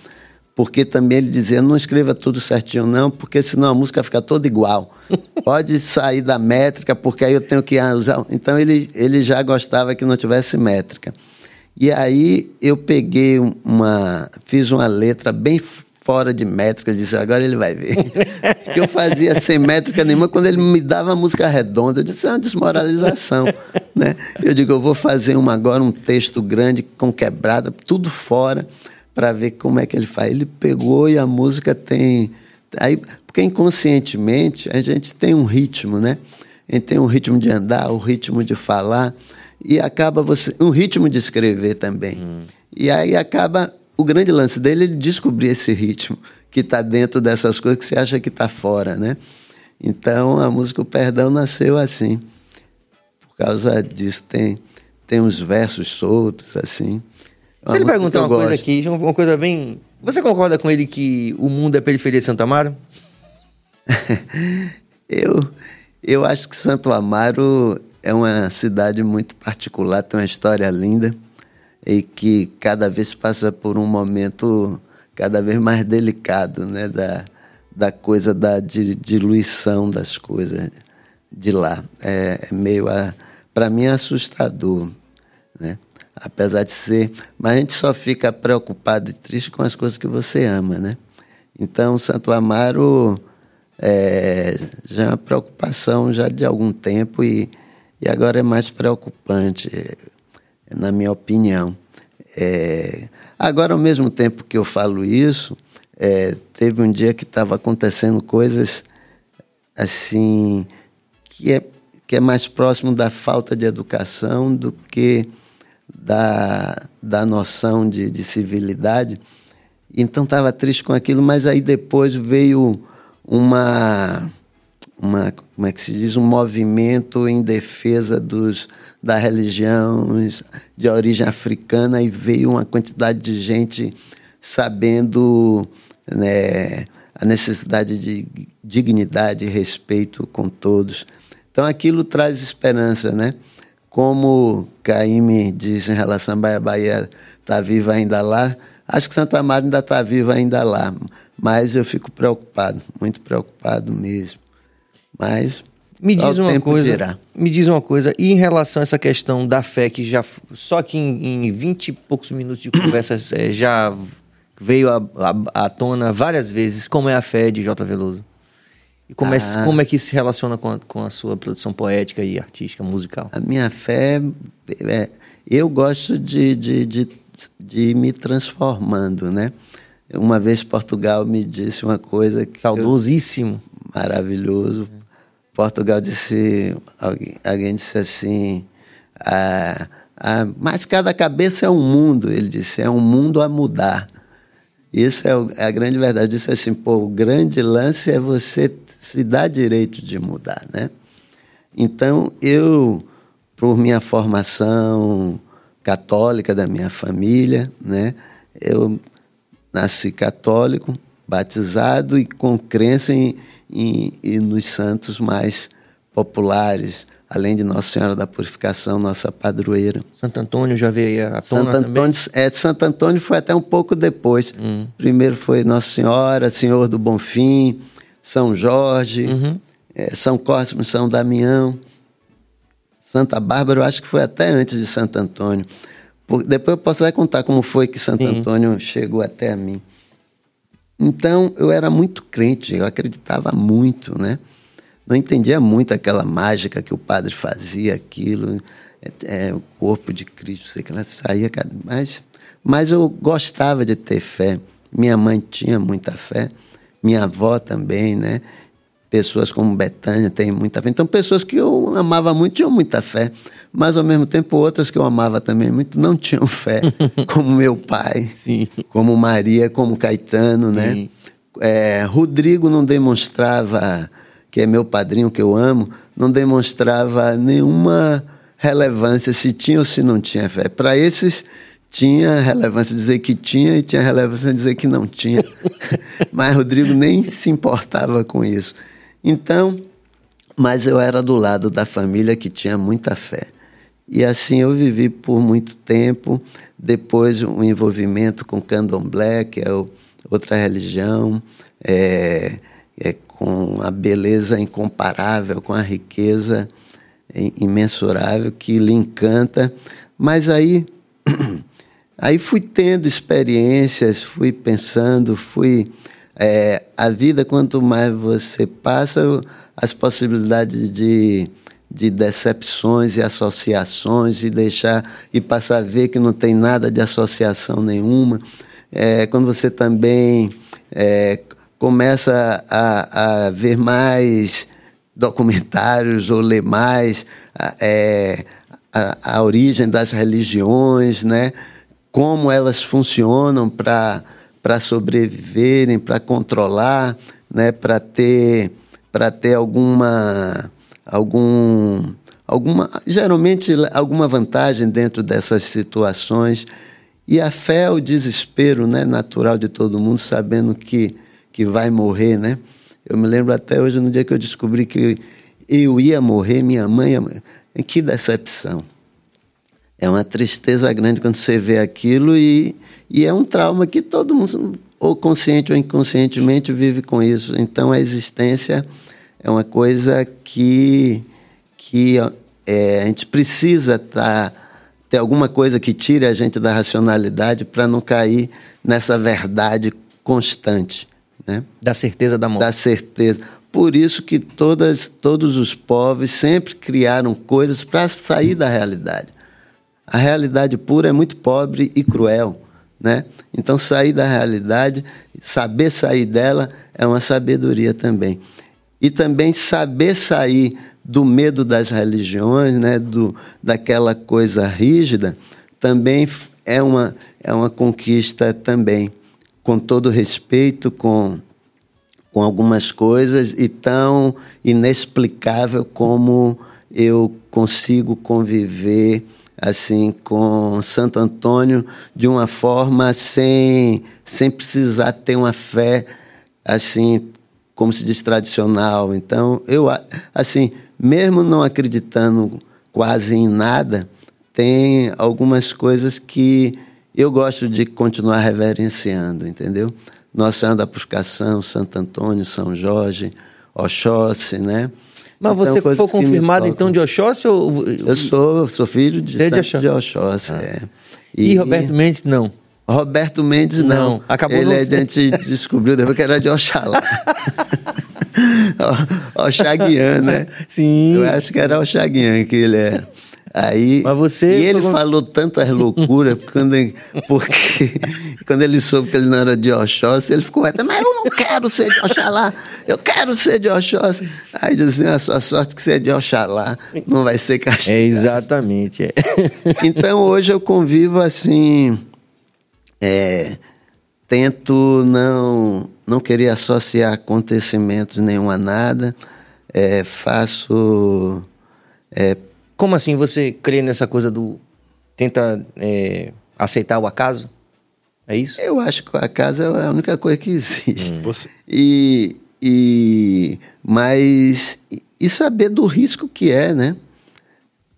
porque também ele dizia não escreva tudo certinho não, porque senão a música fica toda igual. Pode sair da métrica, porque aí eu tenho que usar. Então ele ele já gostava que não tivesse métrica. E aí eu peguei uma fiz uma letra bem fora de métrica. Ele disse, agora ele vai ver. que eu fazia sem métrica nenhuma. Quando ele me dava música redonda, eu disse, é uma desmoralização. né? Eu digo, eu vou fazer uma, agora um texto grande, com quebrada, tudo fora, para ver como é que ele faz. Ele pegou e a música tem... Aí, porque inconscientemente a gente tem um ritmo, né? A gente tem um ritmo de andar, o um ritmo de falar, e acaba você... Um ritmo de escrever também. Hum. E aí acaba o grande lance dele é descobrir esse ritmo que está dentro dessas coisas que você acha que está fora, né? Então a música O Perdão nasceu assim. Por causa disso tem tem uns versos soltos assim. Deixa ele perguntar uma gosto. coisa aqui, uma coisa bem. Você concorda com ele que o mundo é periferia de Santo Amaro? eu eu acho que Santo Amaro é uma cidade muito particular, tem uma história linda e que cada vez passa por um momento cada vez mais delicado, né, da, da coisa da diluição das coisas de lá. É, é meio, para mim, é assustador, né? Apesar de ser, mas a gente só fica preocupado e triste com as coisas que você ama, né? Então, Santo Amaro é, já é uma preocupação já de algum tempo e, e agora é mais preocupante na minha opinião. É... Agora, ao mesmo tempo que eu falo isso, é... teve um dia que estava acontecendo coisas assim que é, que é mais próximo da falta de educação do que da, da noção de, de civilidade. Então estava triste com aquilo, mas aí depois veio uma uma, como é que se diz, um movimento em defesa dos, da religião de origem africana e veio uma quantidade de gente sabendo né, a necessidade de dignidade e respeito com todos. Então aquilo traz esperança, né? Como Caíme diz em relação a Bahia, Bahia está viva ainda lá, acho que Santa Maria ainda está viva ainda lá, mas eu fico preocupado, muito preocupado mesmo. Mas me diz uma coisa, dirá. me diz uma coisa, e em relação a essa questão da fé que já só que em, vinte e poucos minutos de conversa é, já veio à tona várias vezes como é a fé de J. Veloso. E como, é ah, é, como é que se relaciona com a, com a sua produção poética e artística, musical? A minha fé, é, eu gosto de, de, de, de me transformando, né? Uma vez Portugal me disse uma coisa que. Saudosíssimo. Eu, maravilhoso. Portugal disse, alguém, alguém disse assim, ah, ah, mas cada cabeça é um mundo. Ele disse, é um mundo a mudar. Isso é, o, é a grande verdade. Disse assim, pô, o grande lance é você se dar direito de mudar, né? Então, eu, por minha formação católica da minha família, né? Eu nasci católico, batizado e com crença em, em, em, nos santos mais populares, além de Nossa Senhora da Purificação, nossa padroeira. Santo Antônio já veio a tona Santo Antônio, é, Santo Antônio foi até um pouco depois. Hum. Primeiro foi Nossa Senhora, Senhor do Bonfim, São Jorge, uhum. é, São Cosme, São Damião, Santa Bárbara, eu acho que foi até antes de Santo Antônio. Por, depois eu posso até contar como foi que Santo Sim. Antônio chegou até a mim. Então eu era muito crente, eu acreditava muito, né? Não entendia muito aquela mágica que o padre fazia, aquilo, é, é, o corpo de Cristo, sei que ela saía, mas, mas eu gostava de ter fé. Minha mãe tinha muita fé, minha avó também, né? Pessoas como Betânia têm muita fé. Então, pessoas que eu amava muito tinham muita fé, mas ao mesmo tempo outras que eu amava também muito não tinham fé, como meu pai, Sim. como Maria, como Caetano, né? É, Rodrigo não demonstrava, que é meu padrinho que eu amo, não demonstrava nenhuma relevância se tinha ou se não tinha fé. Para esses tinha relevância dizer que tinha e tinha relevância dizer que não tinha. Mas Rodrigo nem se importava com isso. Então, mas eu era do lado da família que tinha muita fé. E assim eu vivi por muito tempo. Depois, um envolvimento com candomblé, que é o, outra religião, é, é, com a beleza incomparável, com a riqueza imensurável que lhe encanta. Mas aí, aí fui tendo experiências, fui pensando, fui é, a vida, quanto mais você passa, as possibilidades de, de decepções e associações e deixar e passar a ver que não tem nada de associação nenhuma. É, quando você também é, começa a, a, ver mais documentários ou ler mais é, a, a origem das religiões, né? como elas funcionam para para sobreviverem, para controlar, né, para ter para ter alguma algum alguma geralmente alguma vantagem dentro dessas situações. E a fé é o desespero né natural de todo mundo sabendo que que vai morrer né. Eu me lembro até hoje no dia que eu descobri que eu ia morrer minha mãe ia... que decepção é uma tristeza grande quando você vê aquilo e e é um trauma que todo mundo, ou consciente ou inconscientemente, vive com isso. Então a existência é uma coisa que, que é, a gente precisa tá, ter alguma coisa que tire a gente da racionalidade para não cair nessa verdade constante. Né? Da certeza da morte. Da certeza. Por isso que todas, todos os povos sempre criaram coisas para sair da realidade. A realidade pura é muito pobre e cruel. Né? Então, sair da realidade, saber sair dela, é uma sabedoria também. E também saber sair do medo das religiões, né? do, daquela coisa rígida, também é uma, é uma conquista também, com todo respeito, com, com algumas coisas, e tão inexplicável como eu consigo conviver assim com Santo Antônio de uma forma sem sem precisar ter uma fé assim como se diz tradicional. Então, eu assim, mesmo não acreditando quase em nada, tem algumas coisas que eu gosto de continuar reverenciando, entendeu? Nossa Senhora da Purificação, Santo Antônio, São Jorge, Oxóssi, né? Mas então, você foi confirmado então de Oxóssi? Ou... Eu sou, sou filho de, de Oxóssi. De Oxóssi ah. é. e, e, Roberto Mendes não? Roberto Mendes não. não. Acabou Ele é, a gente descobriu depois que era de Oxalá. Oxaguian, né? Sim. Eu acho que era Oxaguian que ele era. Aí, Mas você e ele falou tantas loucuras, quando, porque quando ele soube que ele não era de Oxóssi, ele ficou, mas eu não quero ser de Oxalá, eu quero ser de Oxóssi. Aí diz assim, a sua sorte que você é de Oxalá, não vai ser castigado. É, exatamente. É. Então, hoje eu convivo assim, é, tento não, não querer associar acontecimentos nenhum a nada, é, faço... É, como assim você crê nessa coisa do. tenta é, aceitar o acaso? É isso? Eu acho que o acaso é a única coisa que existe. Hum. Você... E, e. Mas. E saber do risco que é, né?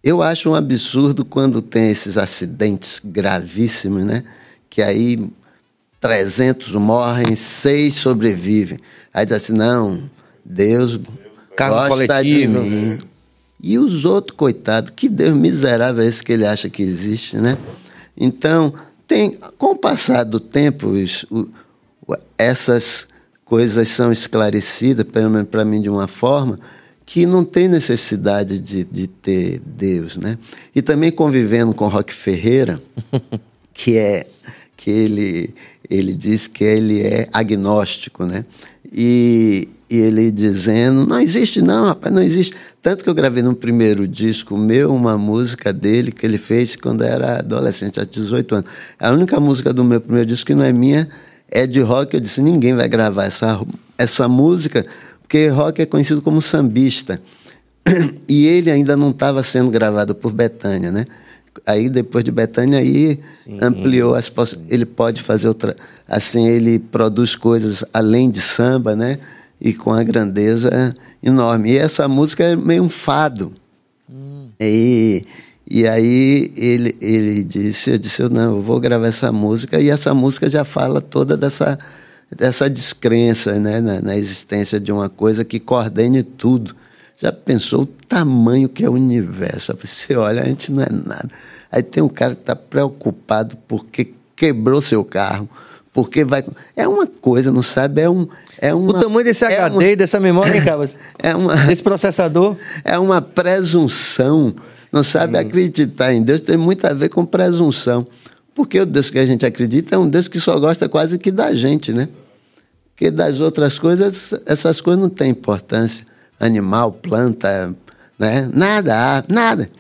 Eu acho um absurdo quando tem esses acidentes gravíssimos, né? Que aí 300 morrem, seis sobrevivem. Aí diz assim: não, Deus Carro gosta coletivo. de mim. E os outros, coitados, que Deus miserável é esse que ele acha que existe, né? Então, tem, com o passar do tempo, o- essas coisas são esclarecidas, pelo menos para mim, de uma forma que não tem necessidade de, de ter Deus, né? E também convivendo com Roque Ferreira, que é que ele ele diz que ele é agnóstico, né? E, e ele dizendo não existe não, rapaz, não existe. Tanto que eu gravei no primeiro disco meu uma música dele que ele fez quando era adolescente, há 18 anos. A única música do meu primeiro disco que não é minha é de rock. Eu disse ninguém vai gravar essa essa música porque rock é conhecido como sambista. E ele ainda não estava sendo gravado por Betânia, né? Aí depois de Betânia aí ampliou as poss... ele pode fazer outra assim, ele produz coisas além de samba, né? E com a grandeza enorme. E essa música é meio um fado. E, e aí ele, ele disse, eu disse, não, eu vou gravar essa música, e essa música já fala toda dessa, dessa descrença né, na, na existência de uma coisa que coordene tudo. Já pensou o tamanho que é o universo? Você olha, a gente não é nada. Aí tem um cara que está preocupado porque quebrou seu carro, porque vai. É uma coisa, não sabe? É um. É O uma, tamanho desse é HD uma- e dessa memória, hein, Cabas? É uma, Desse processador. é uma presunção. Não sabe acreditar em Deus tem muito a ver com presunção. Porque o Deus que a gente acredita é um Deus que só gosta quase que da gente, né? Porque das outras coisas, essas coisas não têm importância. Animal, planta, né? Nada, nada.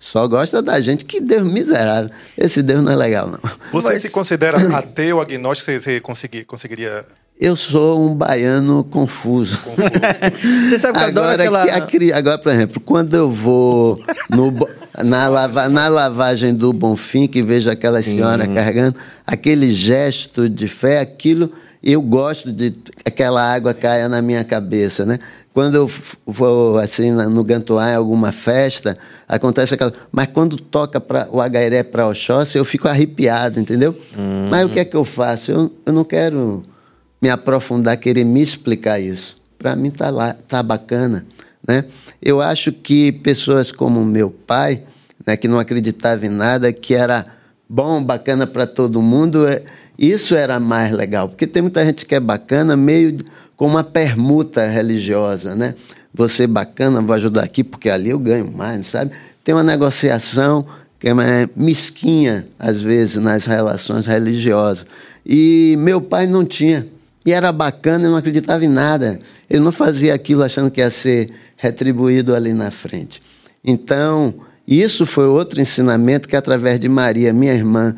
Só gosta da gente. Que Deus miserável. Esse Deus não é legal, não. Você Mas se considera ateu, agnóstico? Você, você consegui- conseguiria. Eu sou um baiano confuso. Você sabe que eu adoro Agora, aquela... que a agora, por exemplo, quando eu vou no na, lava- na lavagem do Bonfim, que vejo aquela senhora carregando, aquele gesto de fé, aquilo, eu gosto de que aquela água caia na minha cabeça, né? Quando eu vou assim no Gantuá em alguma festa, acontece aquela. Mas quando toca pra, o Agairé para Oxóssi, eu fico arrepiado, entendeu? Mas o que é que eu faço? Eu, eu não quero me aprofundar, querer me explicar isso. Para mim tá lá, tá bacana, né? Eu acho que pessoas como meu pai, né, que não acreditava em nada, que era bom, bacana para todo mundo, é- isso era mais legal, porque tem muita gente que é bacana meio com uma permuta religiosa, né? Você bacana, vou ajudar aqui porque ali eu ganho mais, sabe? Tem uma negociação que é mesquinha às vezes nas relações religiosas. E meu pai não tinha. E era bacana, eu não acreditava em nada. Ele não fazia aquilo achando que ia ser retribuído ali na frente. Então, isso foi outro ensinamento que, através de Maria, minha irmã,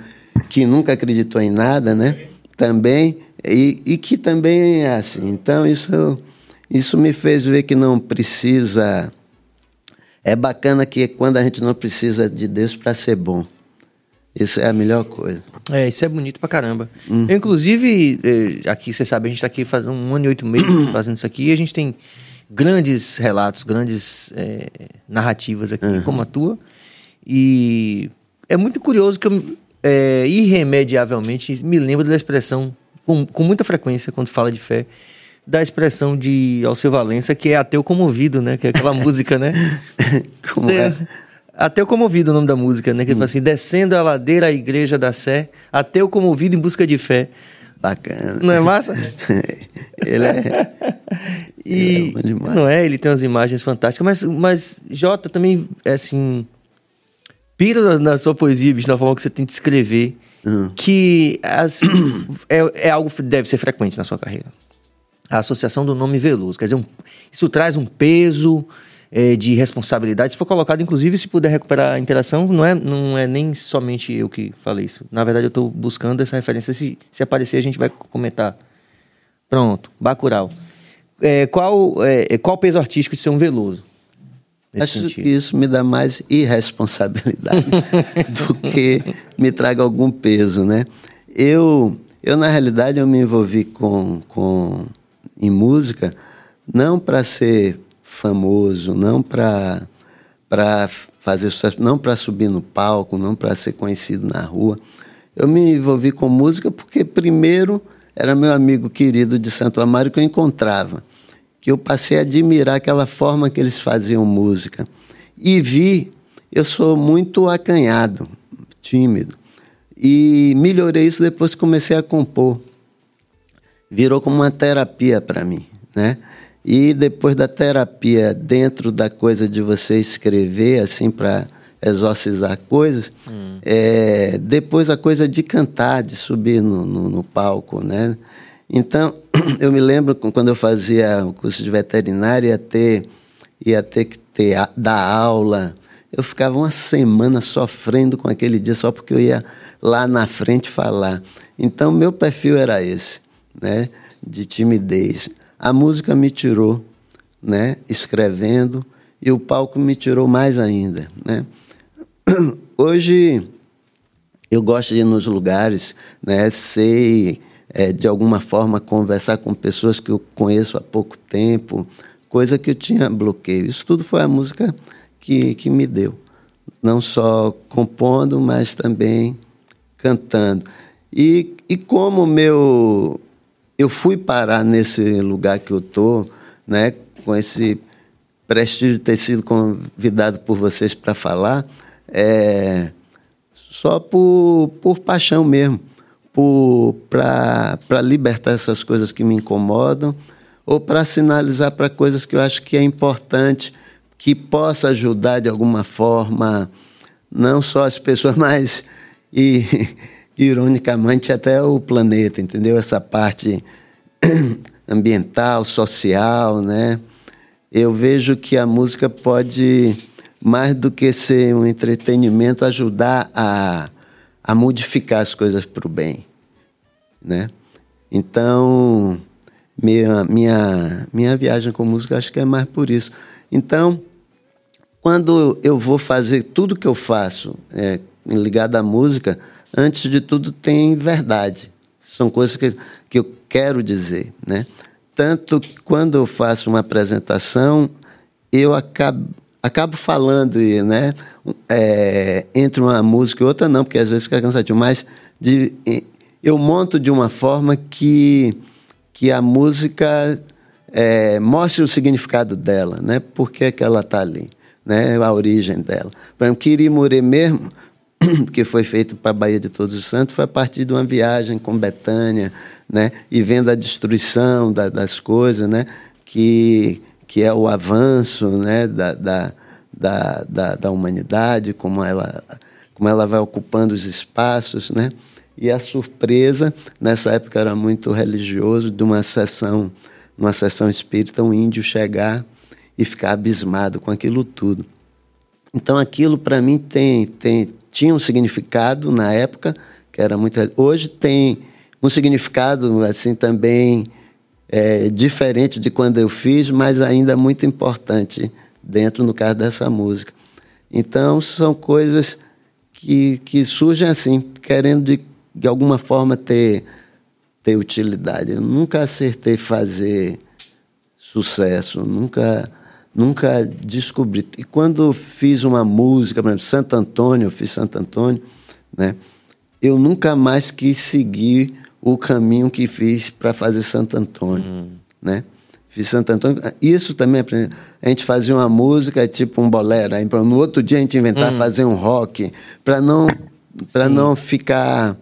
que nunca acreditou em nada, né? Também, e, e que também é assim. Então, isso, isso me fez ver que não precisa. É bacana que quando a gente não precisa de Deus para ser bom. Isso é a melhor coisa. É, isso é bonito pra caramba. Eu, inclusive, eh, aqui, você sabe, a gente tá aqui fazendo um ano e oito meses fazendo isso aqui e a gente tem grandes relatos, grandes eh, narrativas aqui, como a tua. E é muito curioso que eu, eh, irremediavelmente, me lembro da expressão, com, com muita frequência, quando fala de fé, da expressão de Alceu Valença, que é ateu comovido, né? Que é aquela música, né? Como Você- é? Ateu comovido o nome da música, né? Que ele fala assim, descendo a ladeira à igreja da Sé, ateu comovido em busca de fé. Bacana. Não é massa? Ele é. E Ele é não é, ele tem umas imagens fantásticas, mas, mas Jota também, é assim, pira na, na sua poesia, bicho, na forma que você tem de escrever, Hum. que assim, é, é algo que deve ser frequente na sua carreira. A associação do nome Veloso, quer dizer, um- isso traz um peso é, de responsabilidade. Se for colocado, inclusive, se puder recuperar a interação, não é, não é nem somente eu que falei isso. Na verdade, eu estou buscando essa referência. Se, se aparecer, a gente vai comentar. Pronto, Bacurau. É, qual, é, qual o peso artístico de ser um Veloso? Acho sentido. que isso me dá mais irresponsabilidade do que me traga algum peso, né? Eu, eu na realidade, eu me envolvi com, com em música não para ser famoso, não para para fazer sucesso, não para subir no palco, não para ser conhecido na rua. Eu me envolvi com música porque primeiro era meu amigo querido de Santo Amaro que eu encontrava. Que eu passei a admirar aquela forma que eles faziam música. E vi, eu sou muito acanhado, tímido. E melhorei isso depois que comecei a compor. Virou como uma terapia para mim, né? E depois da terapia, dentro da coisa de você escrever, assim, para exorcizar coisas, hum. é, depois a coisa de cantar, de subir no, no, no palco, né? Então, eu me lembro quando eu fazia o curso de veterinária, ia ter, ia ter que ter, dar aula. Eu ficava uma semana sofrendo com aquele dia só porque eu ia lá na frente falar. Então, meu perfil era esse, né? De timidez. A música me tirou, né? Escrevendo, e o palco me tirou mais ainda, né? Hoje, eu gosto de ir nos lugares, né? Sei é, de alguma forma conversar com pessoas que eu conheço há pouco tempo, coisa que eu tinha bloqueio. Isso tudo foi a música que, que me deu. Não só compondo, mas também cantando. E, e como meu eu fui parar nesse lugar que eu tô, né, com esse prestígio de ter sido convidado por vocês para falar, é, só por, por paixão mesmo para libertar essas coisas que me incomodam ou para sinalizar para coisas que eu acho que é importante, que possa ajudar de alguma forma, não só as pessoas, mas, e, ironicamente, até o planeta, entendeu? Essa parte ambiental, social, né? Eu vejo que a música pode, mais do que ser um entretenimento, ajudar a a modificar as coisas para o bem, né? Então, minha, minha, minha viagem com música acho que é mais por isso. Então, quando eu vou fazer tudo que eu faço é, ligado à música, antes de tudo tem verdade. São coisas que, que eu quero dizer, né? Tanto que quando eu faço uma apresentação, eu acabo, acabo falando, né? É, entre uma música e outra, não, porque às vezes fica cansativo, mas de, eu monto de uma forma que, que a música é, mostre o significado dela, né? Por que, que ela está ali, né? A origem dela. Por exemplo, Quirimurê mesmo, que foi feito para a Bahia de Todos os Santos, foi a partir de uma viagem com Betânia, né? E vendo a destruição da, das coisas, né? Que que é o avanço né, da, da, da, da, da humanidade, como ela, como ela vai ocupando os espaços, né? E a surpresa, nessa época era muito religioso, de uma sessão, uma sessão espírita, um índio chegar e ficar abismado com aquilo tudo. Então aquilo para mim tem, tem, tinha um significado na época, que era muito. Hoje tem um significado assim também é, diferente de quando eu fiz, mas ainda muito importante dentro, no caso dessa música. Então, são coisas que, que surgem assim, querendo de, de alguma forma ter, ter utilidade. Eu nunca acertei fazer sucesso, nunca nunca descobri. E quando fiz uma música, por exemplo, Santo Antônio, eu fiz Santo Antônio, né? Eu nunca mais quis seguir o caminho que fiz para fazer Santo Antônio, hum. né? Fiz Santo Antônio. Isso também a gente fazia uma música tipo um bolero, aí no outro dia a gente inventava hum. fazer um rock para não para não ficar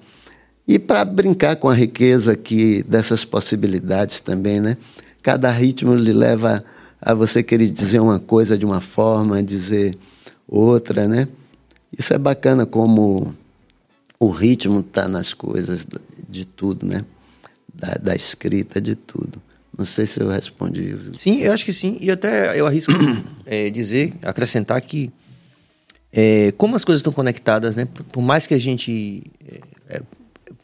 e para brincar com a riqueza que dessas possibilidades também, né? Cada ritmo lhe leva a você querer dizer uma coisa de uma forma, dizer outra, né? Isso é bacana como o ritmo está nas coisas de tudo, né? Da, da, escrita, de tudo. Não sei se eu respondi. Sim, eu acho que sim. E até eu arrisco é, dizer, acrescentar que é, como as coisas estão conectadas, né? Por mais que a gente é,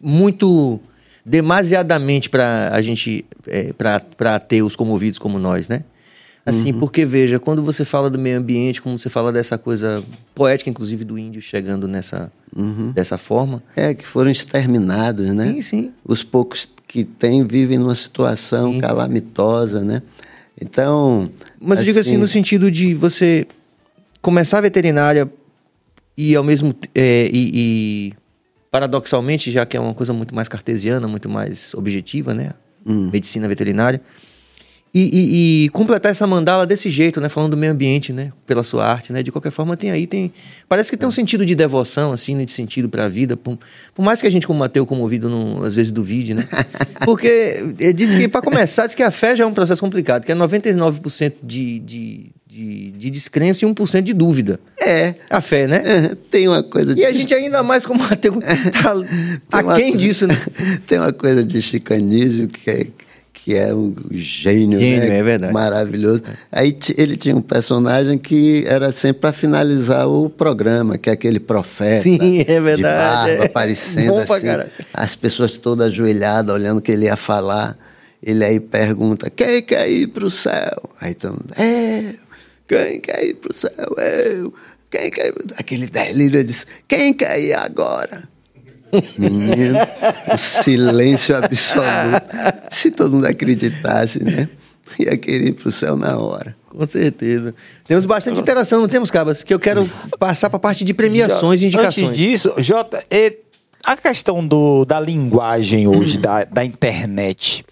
muito demasiadamente para a gente é, para ateus comovidos como nós, né? Assim, uhum. porque veja, quando você fala do meio ambiente, como você fala dessa coisa poética, inclusive do índio chegando nessa uhum. dessa forma. É, que foram exterminados, né? Sim, sim. Os poucos que têm vivem numa situação sim. calamitosa, né? Então. Mas assim... eu digo assim, no sentido de você começar a veterinária e ao mesmo. É, e, e, paradoxalmente, já que é uma coisa muito mais cartesiana, muito mais objetiva, né? Hum. Medicina veterinária e, e- e completar essa mandala desse jeito, né? Falando do meio ambiente, né? Pela sua arte, né? De qualquer forma, tem aí, tem. Parece que tem um sentido de devoção, assim, né? De sentido pra vida. Por, por mais que a gente, como ateu, comovido, não, às vezes duvide, né? Porque eh, diz que, pra começar, diz que a fé já é um processo complicado, que é 99% de, de, de, de descrença e 1% de dúvida. É. A fé, né? Tem uma coisa de. E a gente ainda mais como ateu tá Tem uma aquém disso, né? Tem uma coisa de Chicanísio que é, que é um gênio, Gênio, né? é verdade. Maravilhoso. Aí ele tinha um personagem que era sempre para finalizar o programa, que é aquele profeta. Sim, é verdade. De barba, É. aparecendo Bom assim. caralho. As pessoas todas ajoelhadas, olhando o que ele ia falar. Ele aí pergunta, quem quer ir para o céu? Aí todo mundo, eu. Quem quer ir para o céu? Eu. Quem quer ir? pro-" Aquele delírio, ele disse, quem quer ir agora? Menino, o silêncio absoluto. Se todo mundo acreditasse, né? Ia querer ir pro céu na hora. Com certeza. Temos bastante interação, não temos, Cabas? Que eu quero passar para a parte de premiações e indicações. Antes disso, Jota, e a questão do, da linguagem hoje, da, da internet,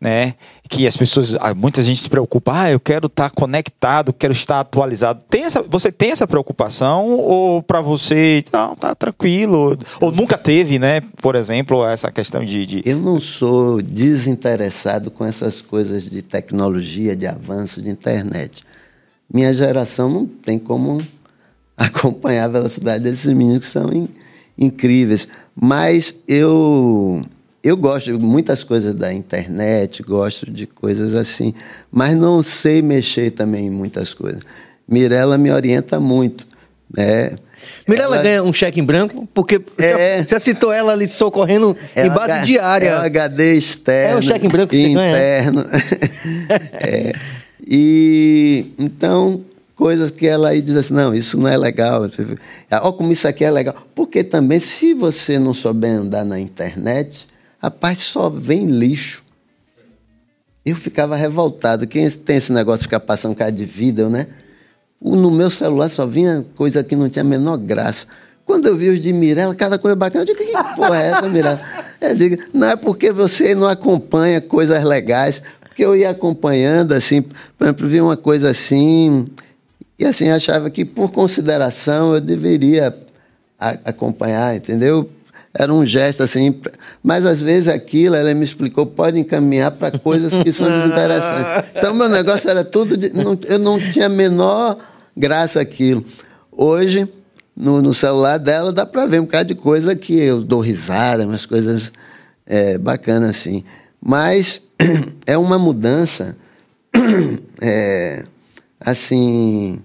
né? Que as pessoas, ah, muita gente se preocupa, ah, eu quero estar conectado, quero estar atualizado. Tem essa, você tem essa preocupação ou para você, não, tá tranquilo? Ou nunca teve, né? Por exemplo, essa questão de. de- Eu não sou desinteressado com essas coisas de tecnologia, de avanço, de internet. Minha geração não tem como acompanhar a velocidade desses meninos que são in- incríveis. Mas eu, eu gosto de muitas coisas da internet, gosto de coisas assim, mas não sei mexer também em muitas coisas. Mirella me orienta muito. Né? Mirella Ela- ganha um cheque em branco, porque É. você citou ela ali socorrendo É em base H- diária. É um HD externo. É um cheque em branco que né? interno. É. E então, coisas que ela aí diz assim, não, isso não é legal. Olha como isso aqui é legal. Porque também, se você não souber andar na internet, rapaz, só vem lixo. Eu ficava revoltado. Quem tem esse negócio de ficar passando cara de vida, né? No meu celular só vinha coisa que não tinha a menor graça. Quando eu vi os de Mirella, cada coisa bacana, eu digo, que porra é essa, Mirella? Eu digo, não é porque você não acompanha coisas legais, porque eu ia acompanhando, assim, por exemplo, vi uma coisa assim, e assim, achava que por consideração eu deveria acompanhar, entendeu? Era um gesto assim, mas às vezes aquilo, ela me explicou, pode encaminhar para coisas que são desinteressantes. Então, meu negócio era tudo, de- não- eu não tinha a menor graça aquilo. Hoje, no, no celular dela, dá para ver um bocado de coisa que eu dou risada, umas coisas é, bacanas assim. Mas é uma mudança, é, assim,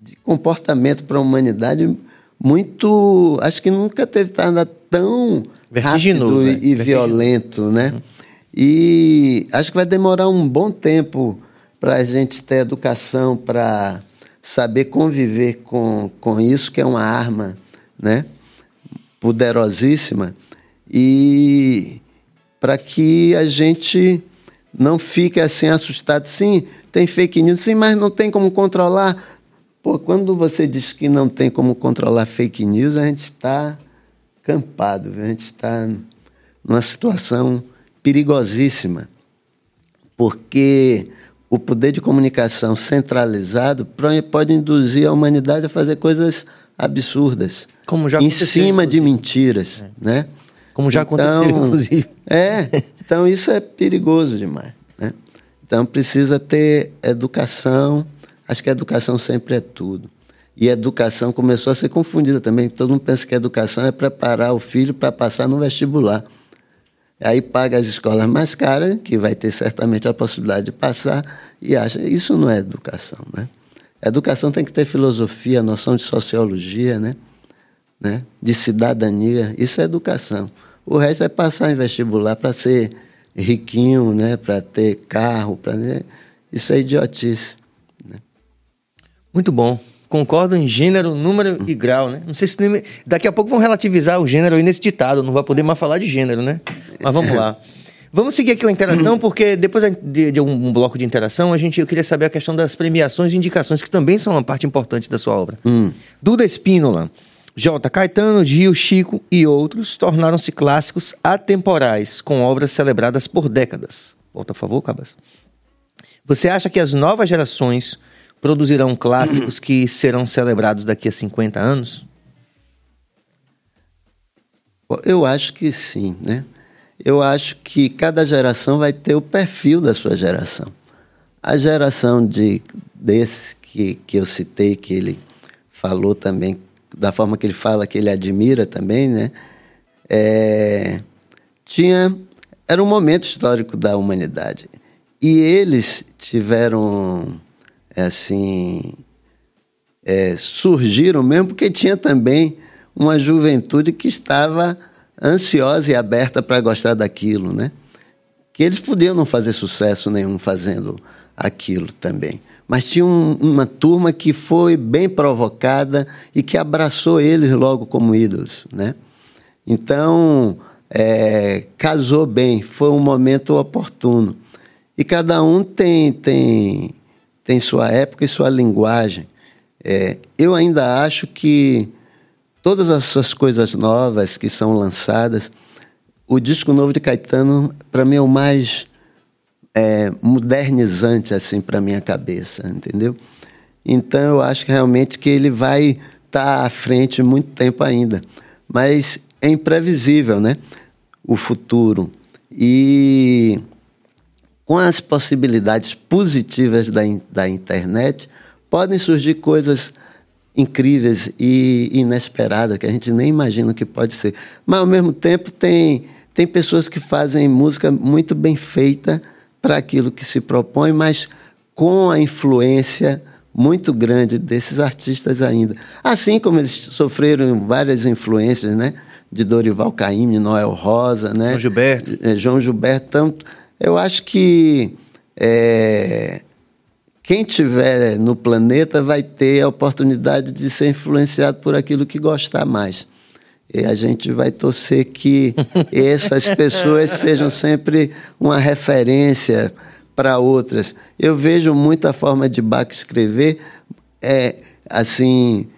de comportamento para a humanidade muito. Acho que nunca teve nada tão rápido né? e violento, né? E acho que vai demorar um bom tempo para a gente ter educação para saber conviver com, com isso, que é uma arma, né? Poderosíssima. E para que a gente não fique assim assustado. Sim, tem fake news, sim, mas não tem como controlar. Pô, quando você diz que não tem como controlar fake news, a gente está campado, viu? a gente está numa situação perigosíssima, porque o poder de comunicação centralizado pode induzir a humanidade a fazer coisas absurdas, Como já em cima de inclusive. mentiras, né? Como já aconteceu, inclusive. É, então isso é perigoso demais. Né? Então precisa ter educação. Acho que a educação sempre é tudo. E educação começou a ser confundida também. Todo mundo pensa que educação é preparar o filho para passar no vestibular. Aí paga as escolas mais caras, que vai ter certamente a possibilidade de passar, e acha. Isso não é educação. Né? Educação tem que ter filosofia, noção de sociologia, né? né? de cidadania. Isso é educação. O resto é passar em vestibular para ser riquinho, né? para ter carro. Pra... né? Isso é idiotice. né? Muito bom. Concordo em gênero, número e grau, né? Não sei se nem- daqui a pouco vão relativizar o gênero aí nesse ditado, não vai poder mais falar de gênero, né? Mas vamos lá. Vamos seguir aqui a interação, porque depois de, de um bloco de interação, a gente, eu queria saber a questão das premiações e indicações, que também são uma parte importante da sua obra. Duda Espínola, J. Caetano, Gil, Chico e outros tornaram-se clássicos atemporais, com obras celebradas por décadas. Volta a favor, Cabas. Você acha que as novas gerações produzirão clássicos que serão celebrados daqui a 50 anos? Eu acho que sim, né? Eu acho que cada geração vai ter o perfil da sua geração. A geração de desse que, que eu citei, que ele falou também, da forma que ele fala, que ele admira também, né? É, tinha era um momento histórico da humanidade e eles tiveram assim é, surgiram mesmo porque tinha também uma juventude que estava ansiosa e aberta para gostar daquilo, né? Que eles podiam não fazer sucesso nenhum fazendo aquilo também. Mas tinha um, uma turma que foi bem provocada e que abraçou eles logo como ídolos, né? Então, é, casou bem, foi um momento oportuno. E cada um tem, tem, tem sua época e sua linguagem. É, eu ainda acho que todas essas coisas novas que são lançadas, o disco novo de Caetano, para mim, é o mais é, modernizante assim para minha cabeça, entendeu? Então eu acho que realmente que ele vai estar tá à frente muito tempo ainda, mas é imprevisível, né? O futuro e com as possibilidades positivas da, da internet podem surgir coisas incríveis e inesperadas que a gente nem imagina que pode ser. Mas ao mesmo tempo tem tem pessoas que fazem música muito bem feita para aquilo que se propõe, mas com a influência muito grande desses artistas ainda. Assim como eles sofreram várias influências, né? De Dorival Caymmi, Noel Rosa, né? João Gilberto. É, João Gilberto. Tanto, eu acho que é, quem tiver no planeta vai ter a oportunidade de ser influenciado por aquilo que gostar mais. E a gente vai torcer que essas pessoas sejam sempre uma referência para outras. Eu vejo muita forma de Bach escrever, é, assim,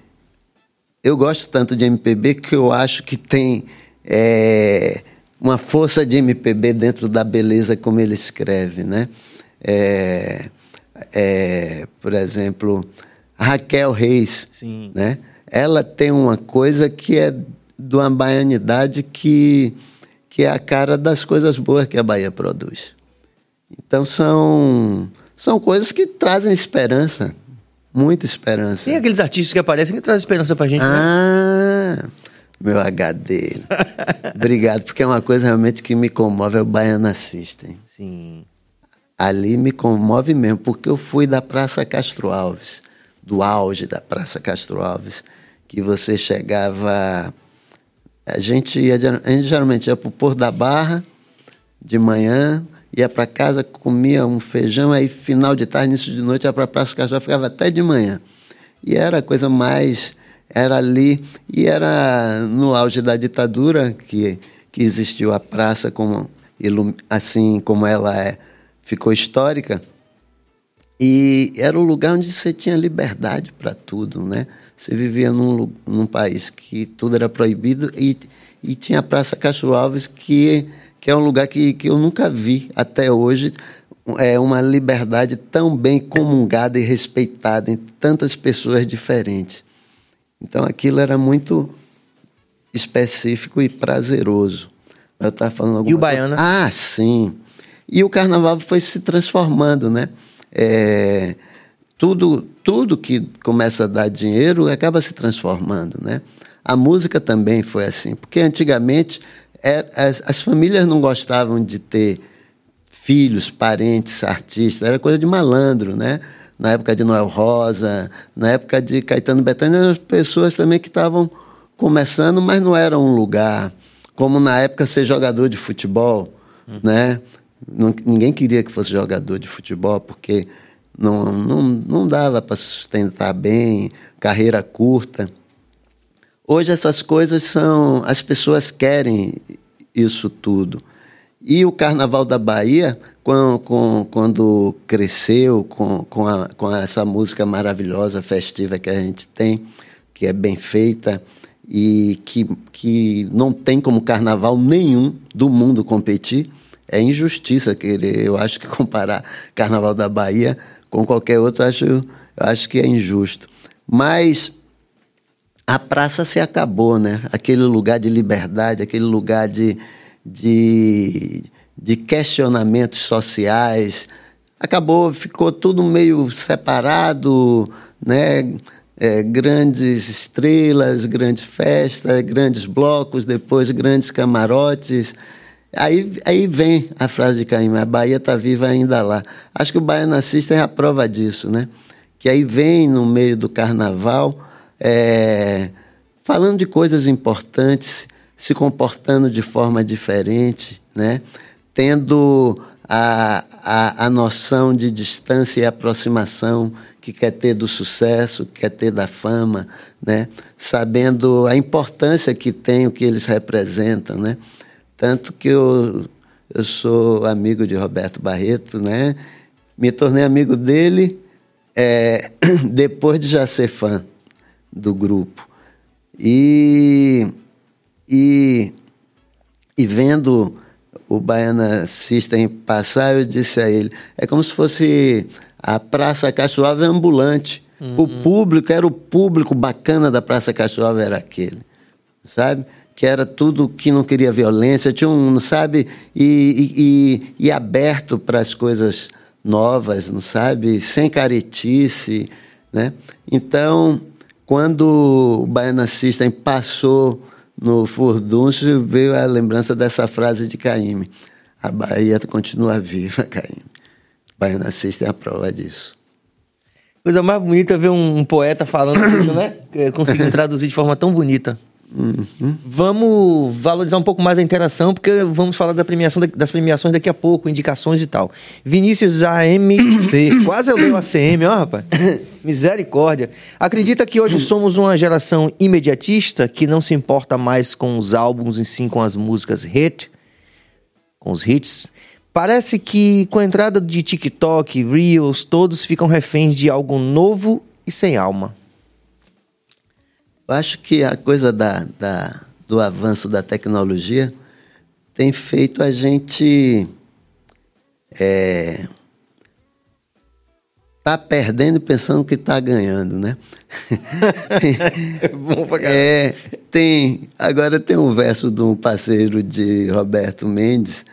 eu gosto tanto de MPB que eu acho que tem é, uma força de MPB dentro da beleza como ele escreve, né? É, é, por exemplo, Raquel Reis, Sim. né? Ela tem uma coisa que é de uma baianidade que, que é a cara das coisas boas que a Bahia produz. Então são, são coisas que trazem esperança, muita esperança. Tem aqueles artistas que aparecem que trazem esperança pra gente, né? Meu HD. Obrigado, porque é uma coisa realmente que me comove, é o Baiana System. Sim. Ali me comove mesmo, porque eu fui da Praça Castro Alves, do auge da Praça Castro Alves, que você chegava a gente, ia, a gente geralmente ia para o Porto da Barra de manhã, ia para casa, comia um feijão, aí final de tarde, início de noite, ia para a Praça Castro, ficava até de manhã. E era a coisa mais. Era ali, e era no auge da ditadura que, que existiu a praça, como, assim como ela é, ficou histórica. E era o lugar onde você tinha liberdade para tudo, né? Você vivia num, num país que tudo era proibido e, e tinha a Praça Castro Alves, que, que é um lugar que, que eu nunca vi até hoje. É uma liberdade tão bem comungada e respeitada em tantas pessoas diferentes. Então aquilo era muito específico e prazeroso. Eu estava falando alguma E o Baiana? Coisa? Ah, sim. E o carnaval foi se transformando, né? É, tudo, tudo que começa a dar dinheiro acaba se transformando, né? A música também foi assim, porque antigamente é, as, as famílias não gostavam de ter filhos, parentes, artistas, era coisa de malandro, né? Na época de Noel Rosa, na época de Caetano Betânia, eram pessoas também que estavam começando, mas não era um lugar como na época ser jogador de futebol, uhum. né? Não, ninguém queria que fosse jogador de futebol porque não, não, não dava para sustentar bem, carreira curta. Hoje essas coisas são. As pessoas querem isso tudo. E o Carnaval da Bahia, quando, quando cresceu com, com, a, com essa música maravilhosa, festiva que a gente tem, que é bem feita e que, que não tem como carnaval nenhum do mundo competir, é injustiça querer, eu acho que comparar Carnaval da Bahia com qualquer outro, eu acho, eu acho que é injusto. Mas a praça se acabou, né? Aquele lugar de liberdade, aquele lugar de, de, de questionamentos sociais, acabou, ficou tudo meio separado, né? É, grandes estrelas, grandes festas, grandes blocos, depois grandes camarotes. Aí, aí vem a frase de Caim, a Bahia está viva ainda lá. Acho que o Baiana System é a prova disso, né? Que aí vem no meio do carnaval, é, falando de coisas importantes, se comportando de forma diferente, né? Tendo a, a, a noção de distância e aproximação que quer ter do sucesso, quer ter da fama, né? sabendo a importância que tem o que eles representam. Né? Tanto que eu, eu sou amigo de Roberto Barreto, né? me tornei amigo dele é, depois de já ser fã do grupo. E, e, e vendo o Baiana System passar, eu disse a ele, é como se fosse a Praça Cachoava ambulante. Uhum. O público era o público bacana da Praça Cachoava, era aquele, sabe? Que era tudo que não queria violência, tinha um, sabe? E, e, e aberto para as coisas novas, não sabe? Sem caretice, né? Então, quando o Baiana System passou no furdúncio veio a lembrança dessa frase de Caíme. A Bahia continua viva, Caíme. Baiana System é a prova disso. Coisa mais bonita ver um, um poeta falando isso, né? Conseguindo traduzir de forma tão bonita. Uhum. Vamos valorizar um pouco mais a interação, porque vamos falar da premiação, das premiações daqui a pouco, indicações e tal. Vinícius AMC, quase eu leio ACM, ó, rapaz. Misericórdia. Acredita que hoje somos uma geração imediatista que não se importa mais com os álbuns e sim com as músicas hit, com os hits? Parece que com a entrada de TikTok, Reels, todos ficam reféns de algo novo e sem alma. Eu acho que a coisa da, da, do avanço da tecnologia tem feito a gente é, tá perdendo pensando que está ganhando, né? é bom pra É, tem, agora tem um verso de um parceiro de Roberto Mendes,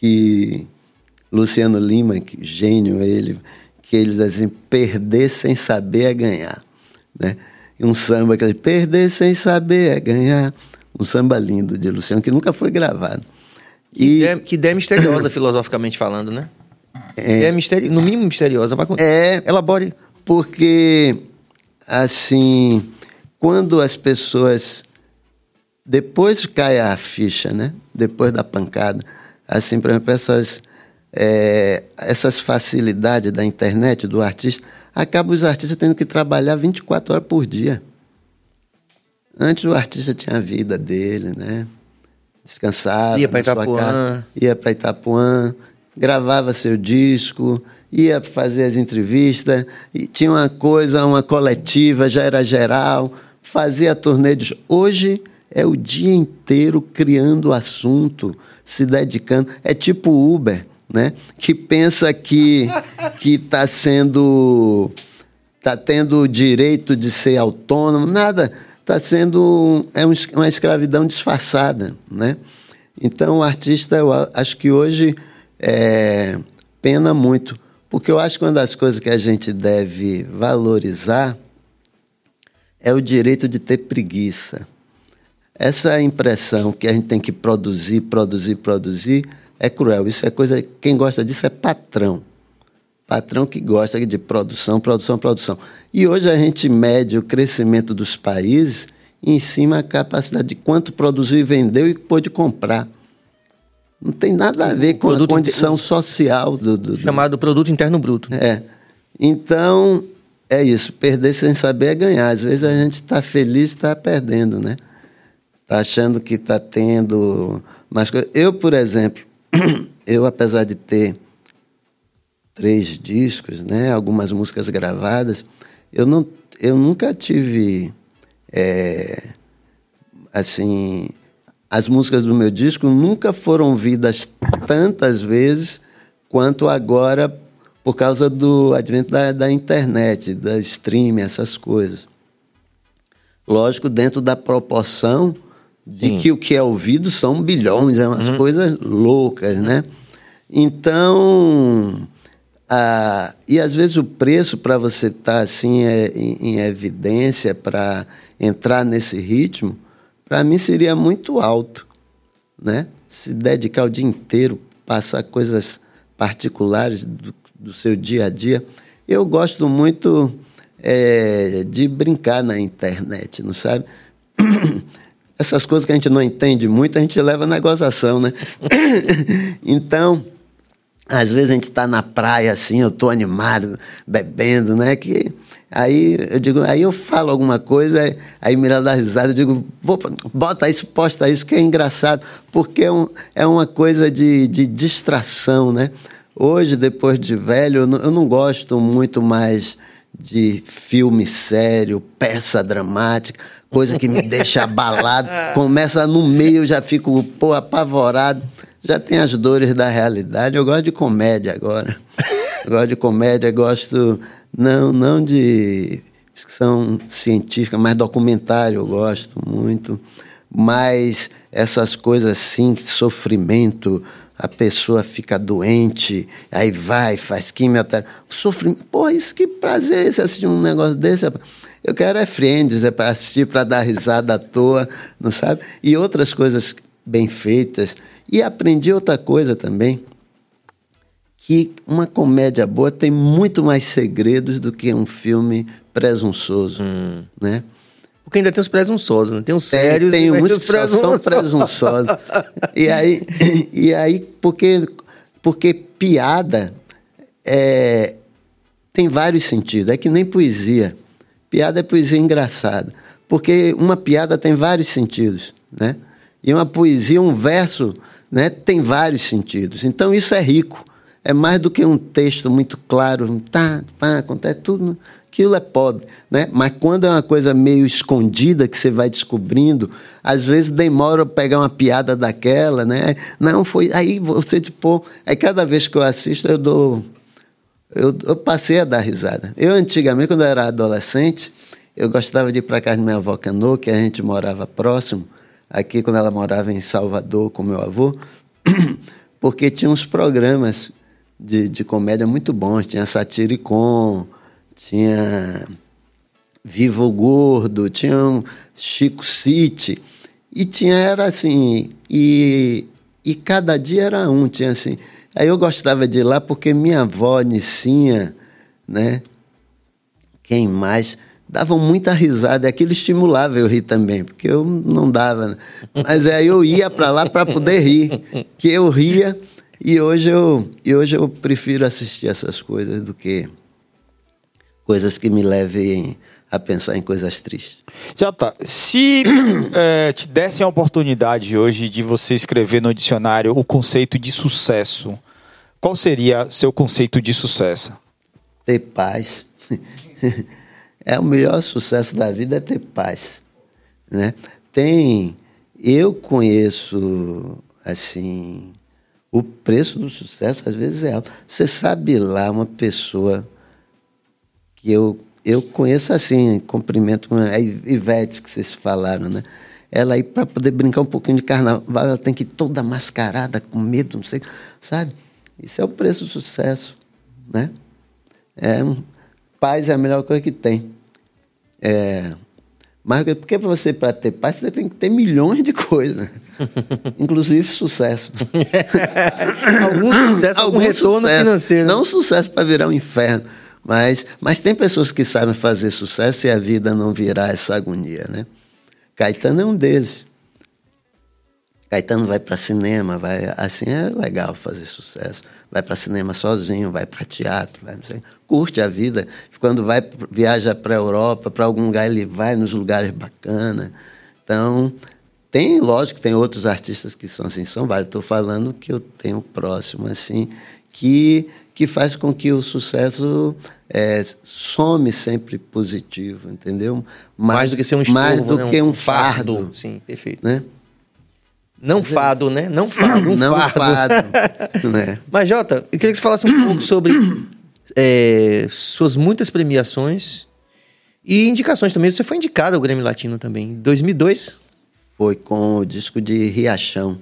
que Luciano Lima, que gênio ele, que ele diz assim, perder sem saber é ganhar, né? E um samba que ele perder sem saber é ganhar. Um samba lindo de Luciano, que nunca foi gravado. E... Que, ideia, que ideia misteriosa, filosoficamente falando, né? É, é misteri... no mínimo misteriosa. Vai... É, elabore. Porque, assim, quando as pessoas. Depois cai a ficha, né? Depois da pancada. Assim, por exemplo, essas, é, essas facilidades da internet, do artista acaba os artistas tendo que trabalhar 24 horas por dia. Antes o artista tinha a vida dele, né? Descansava. Ia para Itapuã. Casa, ia para Itapuã, gravava seu disco, ia fazer as entrevistas, e tinha uma coisa, uma coletiva, já era geral, fazia turnê de. Hoje é o dia inteiro criando assunto, se dedicando. É tipo Uber né? que pensa que que está sendo está tendo o direito de ser autônomo, nada, está sendo é uma escravidão disfarçada, né? Então o artista, eu acho que hoje é, pena muito, porque eu acho que uma das coisas que a gente deve valorizar é o direito de ter preguiça. Essa impressão que a gente tem que produzir, produzir, produzir, é cruel. Isso é coisa. Quem gosta disso é patrão. Patrão que gosta de produção, produção, produção. E hoje a gente mede o crescimento dos países em cima da capacidade de quanto produziu e vendeu e pôde comprar. Não tem nada a ver com a condição inter... social do, do, Chamado produto interno bruto. É. Então, é isso. Perder sem saber é ganhar. Às vezes a gente está feliz e está perdendo, né? Está achando que está tendo mais coisas. Eu, por exemplo, eu, apesar de ter três discos, né, algumas músicas gravadas, eu, não, eu nunca tive, é, assim, as músicas do meu disco nunca foram ouvidas tantas vezes quanto agora por causa do advento da, da internet, da streaming, essas coisas. Lógico, dentro da proporção de Sim. que o que é ouvido são bilhões, é umas Uhum. coisas loucas, né? Então, ah, e às vezes o preço para você estar assim é, em, em evidência, para entrar nesse ritmo, para mim seria muito alto, né? Se dedicar o dia inteiro, passar coisas particulares do, do seu dia a dia. Eu gosto muito é, de brincar na internet, não sabe? Essas coisas que a gente não entende muito, a gente leva na gozação, né? então, às vezes a gente está na praia assim, eu estou animado, bebendo, né? Que aí eu digo, aí eu falo alguma coisa, aí- Mirella dá risada, eu digo, Vou, bota isso, posta isso, que é engraçado, porque é, um- é uma coisa de, de distração, né? Hoje, depois de velho, eu não, eu não gosto muito mais de filme sério, peça dramática, coisa que me deixa abalado. Começa no meio, eu já fico pô, apavorado. Já tem as dores da realidade. Eu gosto de comédia agora. Eu gosto de comédia, gosto não, não de ficção científica, mas documentário eu gosto muito. Mas essas coisas assim, sofrimento, a pessoa fica doente, aí vai, faz quimioterapia. Sofrimento. Pô, isso que prazer esse assistir um negócio desse. Eu quero é Friends, é para assistir, para dar risada à toa, não sabe? E outras coisas bem feitas. E aprendi outra coisa também, que uma comédia boa tem muito mais segredos do que um filme presunçoso, né? Porque ainda tem os presunçosos, né? Tem os Tem- sérios tem mas muitos os que só são presunçosos. e aí, e aí porque, porque piada é, tem vários sentidos. É que nem poesia. Piada é poesia engraçada. Porque uma piada tem vários sentidos, né? E uma poesia, um verso, né, tem vários sentidos. Então isso é rico. É mais do que um texto muito claro, tá, pá, acontece tudo. Aquilo é pobre, né? Mas quando é uma coisa meio escondida que você vai descobrindo, às vezes demora pegar uma piada daquela, né? Não foi, aí você tipo, aí cada vez que eu assisto eu dou eu, eu passei a dar risada. Eu, antigamente, quando eu era adolescente, eu gostava de ir para casa da minha avó Cano, que a gente morava próximo, aqui quando ela morava em Salvador com meu avô, porque tinha uns programas de, de comédia muito bons. Tinha Satiricon, tinha Viva o Gordo, tinha um Chico City. E tinha, era assim, e, e cada dia era um, tinha assim. Aí eu gostava de ir lá porque minha avó, Nicinha, né? Quem mais? Davam muita risada, aquilo estimulava eu rir também, porque eu não dava. Né? Mas aí eu ia para lá para poder rir, que eu ria, e hoje eu, e hoje eu prefiro assistir essas coisas do que coisas que me levem a pensar em coisas tristes. Já tá. Se eh, te dessem a oportunidade hoje de você escrever no dicionário o conceito de sucesso, qual seria seu conceito de sucesso? ter paz. é o melhor sucesso da vida é ter paz, né? Tem, eu conheço assim, o preço do sucesso às vezes é alto. Você sabe lá uma pessoa que eu eu conheço assim, cumprimento com a Ivete que vocês falaram, né? Ela aí para poder brincar um pouquinho de carnaval, ela tem que ir toda mascarada, com medo, não sei, sabe? Isso é o preço do sucesso, né? É, paz é a melhor coisa que tem. É, mas porque para você para ter paz você tem que ter milhões de coisas, inclusive sucesso. Algum sucesso, algum, retorno sucesso. financeiro. né? Não sucesso para virar um inferno, mas mas tem pessoas que sabem fazer sucesso e a vida não virar essa agonia, né? Caetano é um deles. Caetano vai para cinema, vai assim é legal fazer sucesso. Vai para cinema sozinho, vai para teatro, vai, sei, curte a vida. Quando vai viaja para Europa, para algum lugar ele vai nos lugares bacanas. Então tem, lógico, tem outros artistas que são assim, são vários. Estou falando que eu tenho próximo assim que que faz com que o sucesso é, some sempre positivo, entendeu? Mais do que ser um estorvo, mais do né? que um fardo, Sim, perfeito. né? Não fado, né? Não fado, um não fardo. fado. né? Mas, Jota, eu queria que você falasse um pouco sobre é, suas muitas premiações e indicações também. Você foi indicado ao Grêmio Latino também. Em 2002? Foi com o disco de Riachão,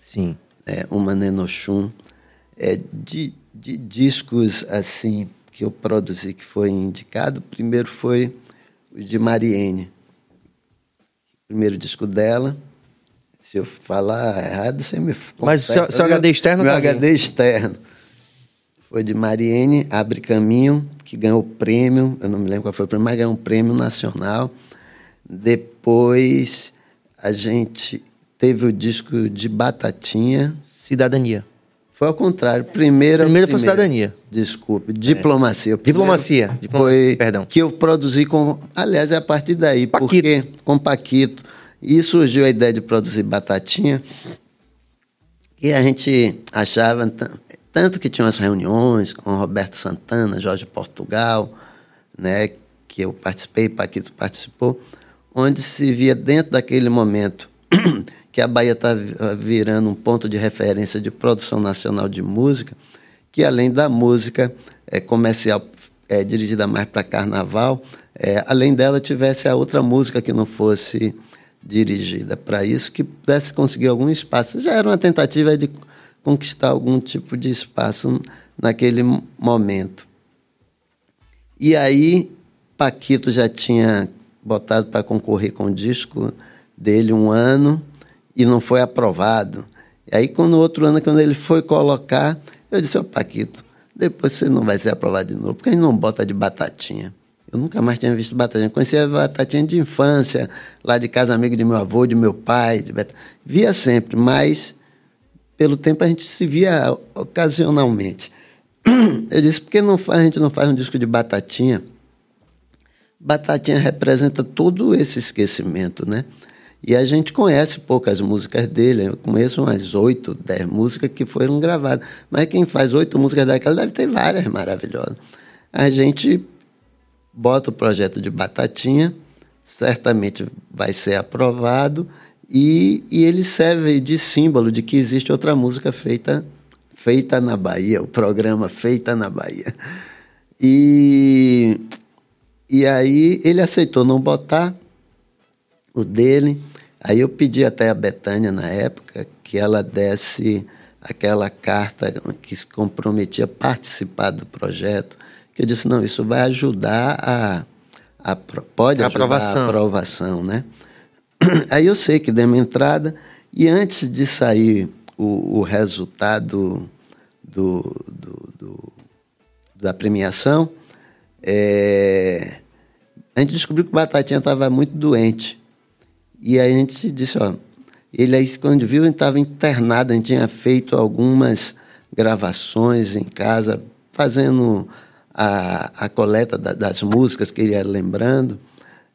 Sim. é, uma Nenochum. É, de, de discos assim que eu produzi que foi indicado, primeiro foi o de Mariene. Primeiro disco dela. Se eu falar errado, você me Mas seu- seu? HD externo Meu tá bem. HD externo. Foi de Mariene, Abre Caminho, que ganhou o prêmio, eu não me lembro qual foi o prêmio, mas ganhou um prêmio nacional. Depois a gente teve o disco de Batatinha. Cidadania. Foi ao contrário. Primeiro, Primeiro foi Cidadania. Desculpe, diplomacia. Primeiro Diplomacia, diplomacia, Foi perdão. que eu produzi com. Aliás, é a partir daí, Paquito. porque com Paquito. E surgiu a ideia de produzir batatinha. E a gente achava, tan- tanto que tinha umas reuniões com Roberto Santana, Jorge Portugal, né, que eu participei, Paquito participou, onde se via dentro daquele momento que a Bahia está virando um ponto de referência de produção nacional de música, que além da música é, comercial é, dirigida mais para carnaval, é, além dela tivesse a outra música que não fosse dirigida para isso, que pudesse conseguir algum espaço. Já era uma tentativa de conquistar algum tipo de espaço naquele mo- momento. E aí, Paquito já tinha botado para concorrer com o disco dele um ano e não foi aprovado. E aí, quando outro ano, quando ele foi colocar, eu disse, ô Paquito, depois você não vai ser aprovado de novo, porque a gente não bota de batatinha. Eu nunca mais tinha visto batatinha. Conhecia batatinha de infância, lá de casa amigo de meu avô, de meu pai. De Via sempre, mas pelo tempo a gente se via ocasionalmente. Eu disse, por que não faz, a gente não faz um disco de batatinha? Batatinha representa todo esse esquecimento, né? E a gente conhece poucas músicas dele. Eu conheço umas oito, dez músicas que foram gravadas. Mas quem faz oito músicas daquela deve ter várias maravilhosas. A gente bota o projeto de Batatinha, certamente vai ser aprovado, e, e ele serve de símbolo de que existe outra música feita, feita na Bahia, o programa Feita na Bahia. E, e aí ele aceitou não botar o dele. Aí eu pedi até a Betânia, na época, que ela desse aquela carta que se comprometia a participar do projeto, que eu disse, não, isso vai ajudar a... a pode A ajudar aprovação. a aprovação, né? Aí eu sei que demos entrada e antes de sair o, o resultado do, do- do- da premiação, é, a gente descobriu que o Batatinha estava muito doente. E aí a gente disse, ó, ele aí quando viu, ele estava internado, a gente tinha feito algumas gravações em casa, fazendo a, a coleta da- das músicas que ele ia lembrando.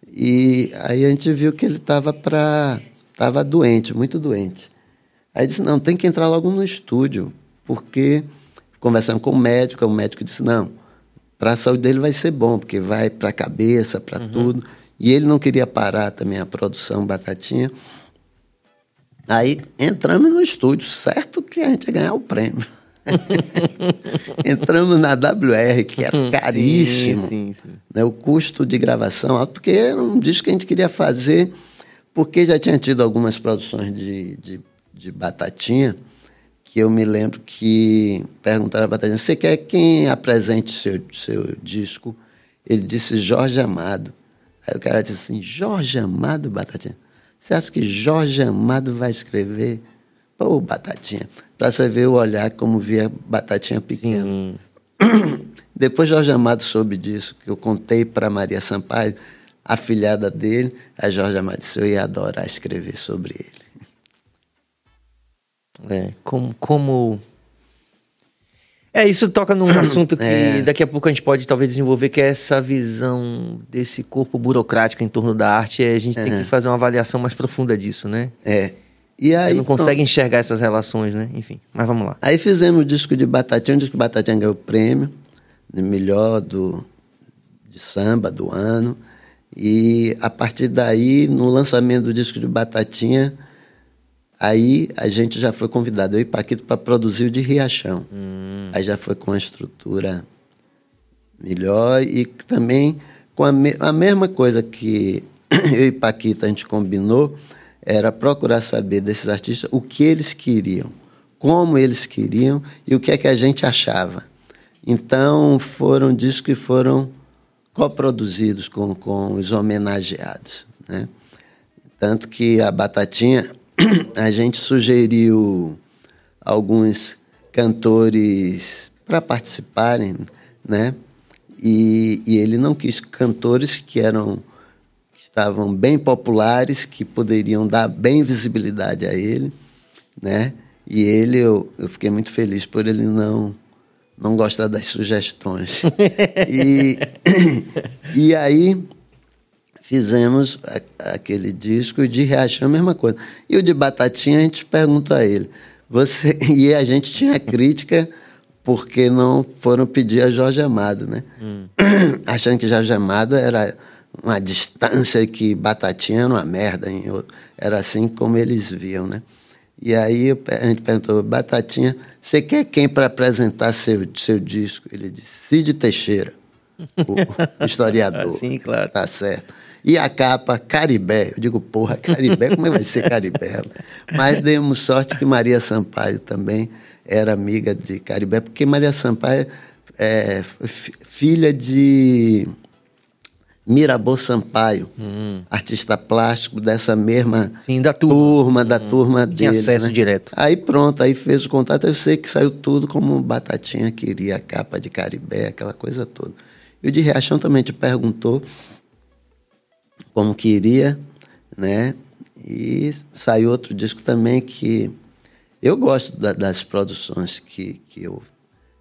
E aí a gente viu que ele estava para estava doente, muito doente. Aí disse, não, tem que entrar logo no estúdio, porque conversando com o médico, o médico disse, não, para a saúde dele vai ser bom, porque vai para a cabeça, para tudo. E ele não queria parar também a produção Batatinha. Aí entramos no estúdio, certo que a gente ia ganhar o prêmio. entramos na WR, que era caríssimo. Sim, sim, sim. né, o custo de gravação alto, porque era um disco que a gente queria fazer, porque já tinha tido algumas produções de, de, de Batatinha, que eu me lembro que perguntaram a Batatinha, você quer quem apresente seu, seu disco? Ele disse Jorge Amado. Aí o cara disse assim, Jorge Amado, Batatinha? Você acha que Jorge Amado vai escrever? Pô, Batatinha. Para você ver o olhar como via Batatinha pequeno. Depois Jorge Amado soube disso, que eu contei para Maria Sampaio, a filhada dele. A Jorge Amado disse: Eu ia adorar escrever sobre ele. É, como, como... É, isso toca num assunto que É. daqui a pouco a gente pode talvez desenvolver, que é essa visão desse corpo burocrático em torno da arte. E a gente tem que fazer uma avaliação mais profunda disso, né? É. E Aí não consegue enxergar essas relações, né? Enfim, mas vamos lá. Aí fizemos o disco de Batatinha, o disco de Batatinha ganhou o prêmio de melhor do, de samba do ano. E a partir daí, no lançamento do disco de Batatinha, Aí a gente já foi convidado, eu e Paquito, para produzir o de Riachão. Aí já foi com uma estrutura melhor e também com a, me- a mesma coisa que eu e Paquito a gente combinou, era procurar saber desses artistas o que eles queriam, como eles queriam e o que é que a gente achava. Então foram discos que foram coproduzidos com, com os homenageados. Né? Tanto que a Batatinha, a gente sugeriu alguns cantores para participarem, né? E, e ele não quis cantores que eram que estavam bem populares, que poderiam dar bem visibilidade a ele, né? E ele, eu, eu fiquei muito feliz por ele não não gostar das sugestões. e, e aí fizemos a- aquele disco e de Riachão a mesma coisa. E o de Batatinha a gente pergunta a ele. Você e a gente tinha crítica porque não foram pedir a Jorge Amado, né? Achando que Jorge Amado era uma distância que Batatinha era uma merda. hein? Era assim como eles viam, né? E aí a gente perguntou, Batatinha, você quer quem para apresentar seu, seu disco? Ele disse, Cid Teixeira, o historiador. Sim, claro. Tá certo. E a capa, Caribé. Eu digo, porra, Caribé, como é que vai ser Caribé? Mas demos sorte que Maria Sampaio também era amiga de Caribé, porque Maria Sampaio é fi- filha de Mirabô Sampaio, artista plástico dessa mesma Sim, da turma. da turma dele. Tinha acesso né? direto. Aí pronto, aí fez o contato. Eu sei que saiu tudo como Batatinha queria, a capa de Caribé, aquela coisa toda. O de Riachão também te perguntou como queria, né? E saiu outro disco também que eu gosto da- das produções que, que, eu,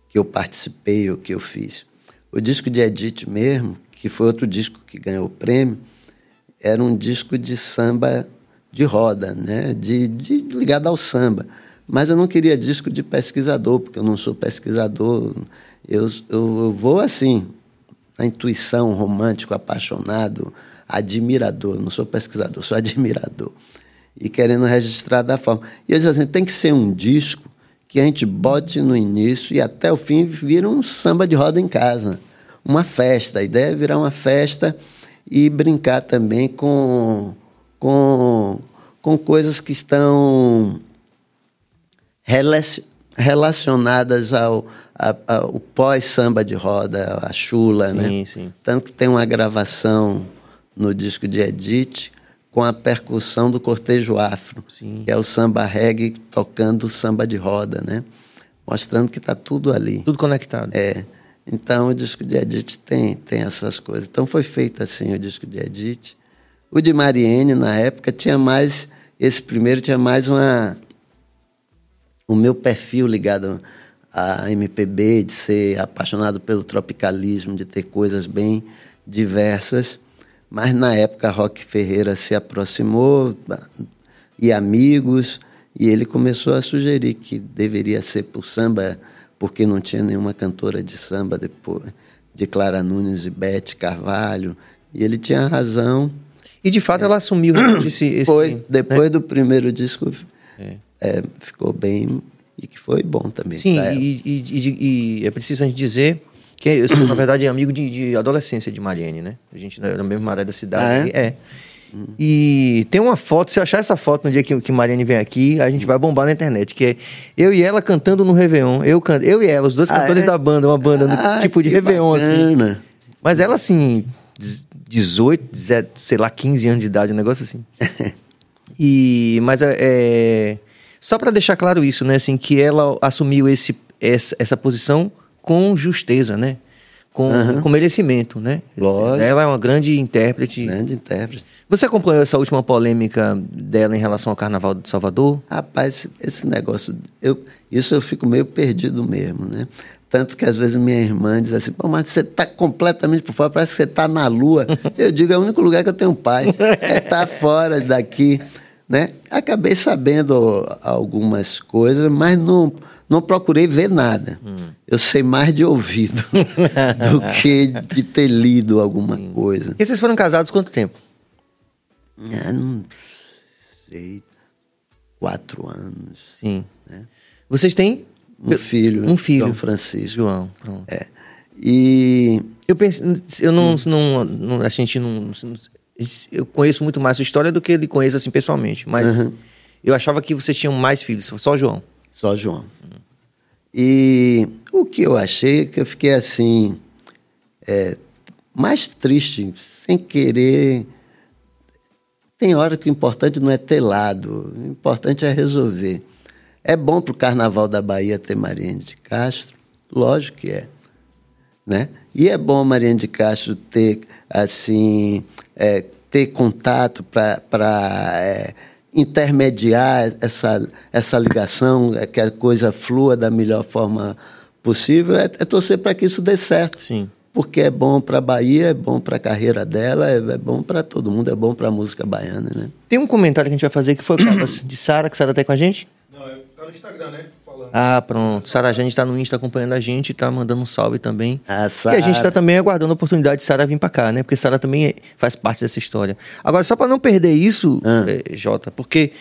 que eu participei ou que eu fiz. O disco de Edith mesmo, que foi outro disco que ganhou o prêmio, era um disco de samba de roda, né? de, de ligado ao samba. Mas eu não queria disco de pesquisador, porque eu não sou pesquisador. Eu, eu, eu vou assim, na intuição, romântico, apaixonado, admirador. Não sou pesquisador, sou admirador. E querendo registrar da forma. E eu disse assim: tem que ser um disco que a gente bote no início e até o fim vira um samba de roda em casa. Uma festa. A ideia é virar uma festa e brincar também com, com, com coisas que estão relaci- relacionadas ao, a- ao pós-samba de roda, a chula, né? Sim, sim. Tanto que tem uma gravação no disco de Edith com a percussão do cortejo afro, Sim. que é o samba reggae tocando samba de roda, né? Mostrando que está tudo ali. Tudo conectado. É. Então o disco de Edith tem, tem essas coisas. Então foi feito assim o disco de Edith. O de Mariene, na época, tinha mais. Esse primeiro tinha mais uma. O meu perfil ligado à MPB, de ser apaixonado pelo tropicalismo, de ter coisas bem diversas. Mas na época, Rock Ferreira se aproximou e amigos, e ele começou a sugerir que deveria ser por samba, porque não tinha nenhuma cantora de samba depois de Clara Nunes e Beth Carvalho. E ele tinha razão. E de fato ela assumiu esse. esse Foi, depois né? do primeiro disco, é, ficou bem e que foi bom também. Sim, e, e- e- e é preciso a gente dizer que eu sou, na verdade, amigo de, de adolescência de Mariane, né? A gente é da mesma área da cidade. Ah, é? é. E tem uma foto, se eu achar essa foto no dia que, que Mariane vem aqui, a gente vai bombar na internet, que é eu e ela cantando no Réveillon. Eu, can- eu e ela, os dois Ah, cantores é? da banda, uma banda no Ah, tipo de Réveillon, assim. bacana. Mas ela, assim, 18, 17, sei lá, 15 anos de idade, um negócio assim. E, mas é, é, só para deixar claro isso, né, assim, que ela assumiu esse, essa, essa posição com justeza, né? Com, com merecimento, né? Lógico. Ela é uma grande intérprete. Grande intérprete. Você acompanhou essa última polêmica dela em relação ao Carnaval de Salvador? Rapaz, esse negócio, eu, isso eu fico meio perdido mesmo, né? Tanto que às vezes minha irmã diz assim, Pô, mas você está completamente por fora, parece que você está na lua. Eu digo, é o único lugar que eu tenho paz, é estar fora daqui, né? Acabei sabendo algumas coisas, mas não, não procurei ver nada. Eu sei mais de ouvido do que de ter lido alguma coisa. E vocês foram casados quanto tempo? Ah, não sei. quatro anos. Sim. Vocês têm Um filho, um filho, João Francisco. João. Pronto. É. E Eu penso, eu não, não, não- a gente não, eu conheço muito mais sua história do que ele conhece assim pessoalmente, mas eu achava que vocês tinham mais filhos, só o João. Só João. E o que eu achei é que eu fiquei assim, é, mais triste, sem querer. Tem hora que o importante não é ter lado, o importante é resolver. É bom para o Carnaval da Bahia ter Marinha de Castro? Lógico que é. Né? E é bom Marinha de Castro ter, assim, é, ter contato para é, intermediar essa, essa ligação, é, que a coisa flua da melhor forma possível, é, é torcer para que isso dê certo. Sim. Porque é bom para a Bahia, é bom para a carreira dela, é, é bom para todo mundo, é bom para a música baiana, né? Tem um comentário que a gente vai fazer que foi de Sara, que Sara tá aí com a gente? Não, tá no Instagram, né? Falando. Ah, pronto. Sara Jane está no Insta acompanhando a gente e tá mandando um salve também. Ah, E a gente está também aguardando a oportunidade de Sara vir para cá, né? Porque Sara também é- faz parte dessa história. Agora, só para não perder isso, Ah. eh, Jota, porque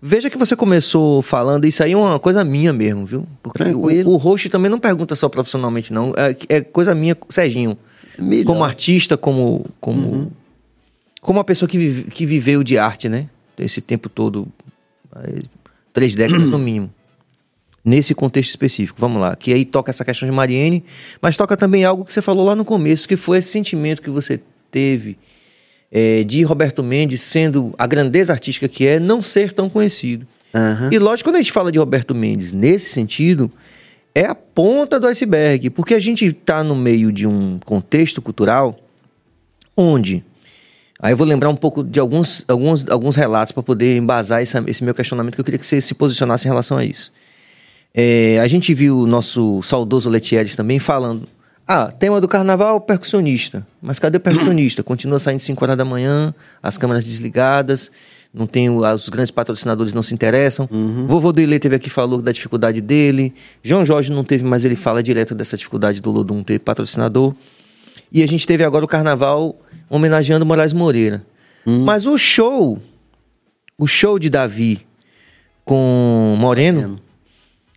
veja que você começou falando, isso aí é uma coisa minha mesmo, viu? Porque o, Tranquilo. o host também não pergunta só profissionalmente, não. É, é coisa minha, Serginho. Melhor. Como artista, como. como Como uma pessoa que, vive- que viveu de arte, né? Esse tempo todo. eh, Três décadas no mínimo nesse contexto específico. Vamos lá. Que aí toca essa questão de Mariene, mas toca também algo que você falou lá no começo, que foi esse sentimento que você teve eh, de Roberto Mendes sendo a grandeza artística que é, não ser tão conhecido. Aham. E lógico, quando a gente fala de Roberto Mendes nesse sentido, é a ponta do iceberg, porque a gente está no meio de um contexto cultural onde. Aí eu vou lembrar um pouco de alguns, alguns, alguns relatos para poder embasar essa- esse meu questionamento, que eu queria que você se posicionasse em relação a isso. É, a gente viu o nosso saudoso Letieres também falando. Ah, tema do carnaval, percussionista. Mas cadê o percussionista? Continua saindo 5 horas da manhã, as câmeras desligadas, não tem os grandes patrocinadores não se interessam. Vovô do Ilê teve aqui falou da dificuldade dele. João Jorge não teve, mas ele fala direto dessa dificuldade do Lodum ter patrocinador. E a gente teve agora o carnaval homenageando Moraes Moreira. Mas o show, o show de Davi com Moreno,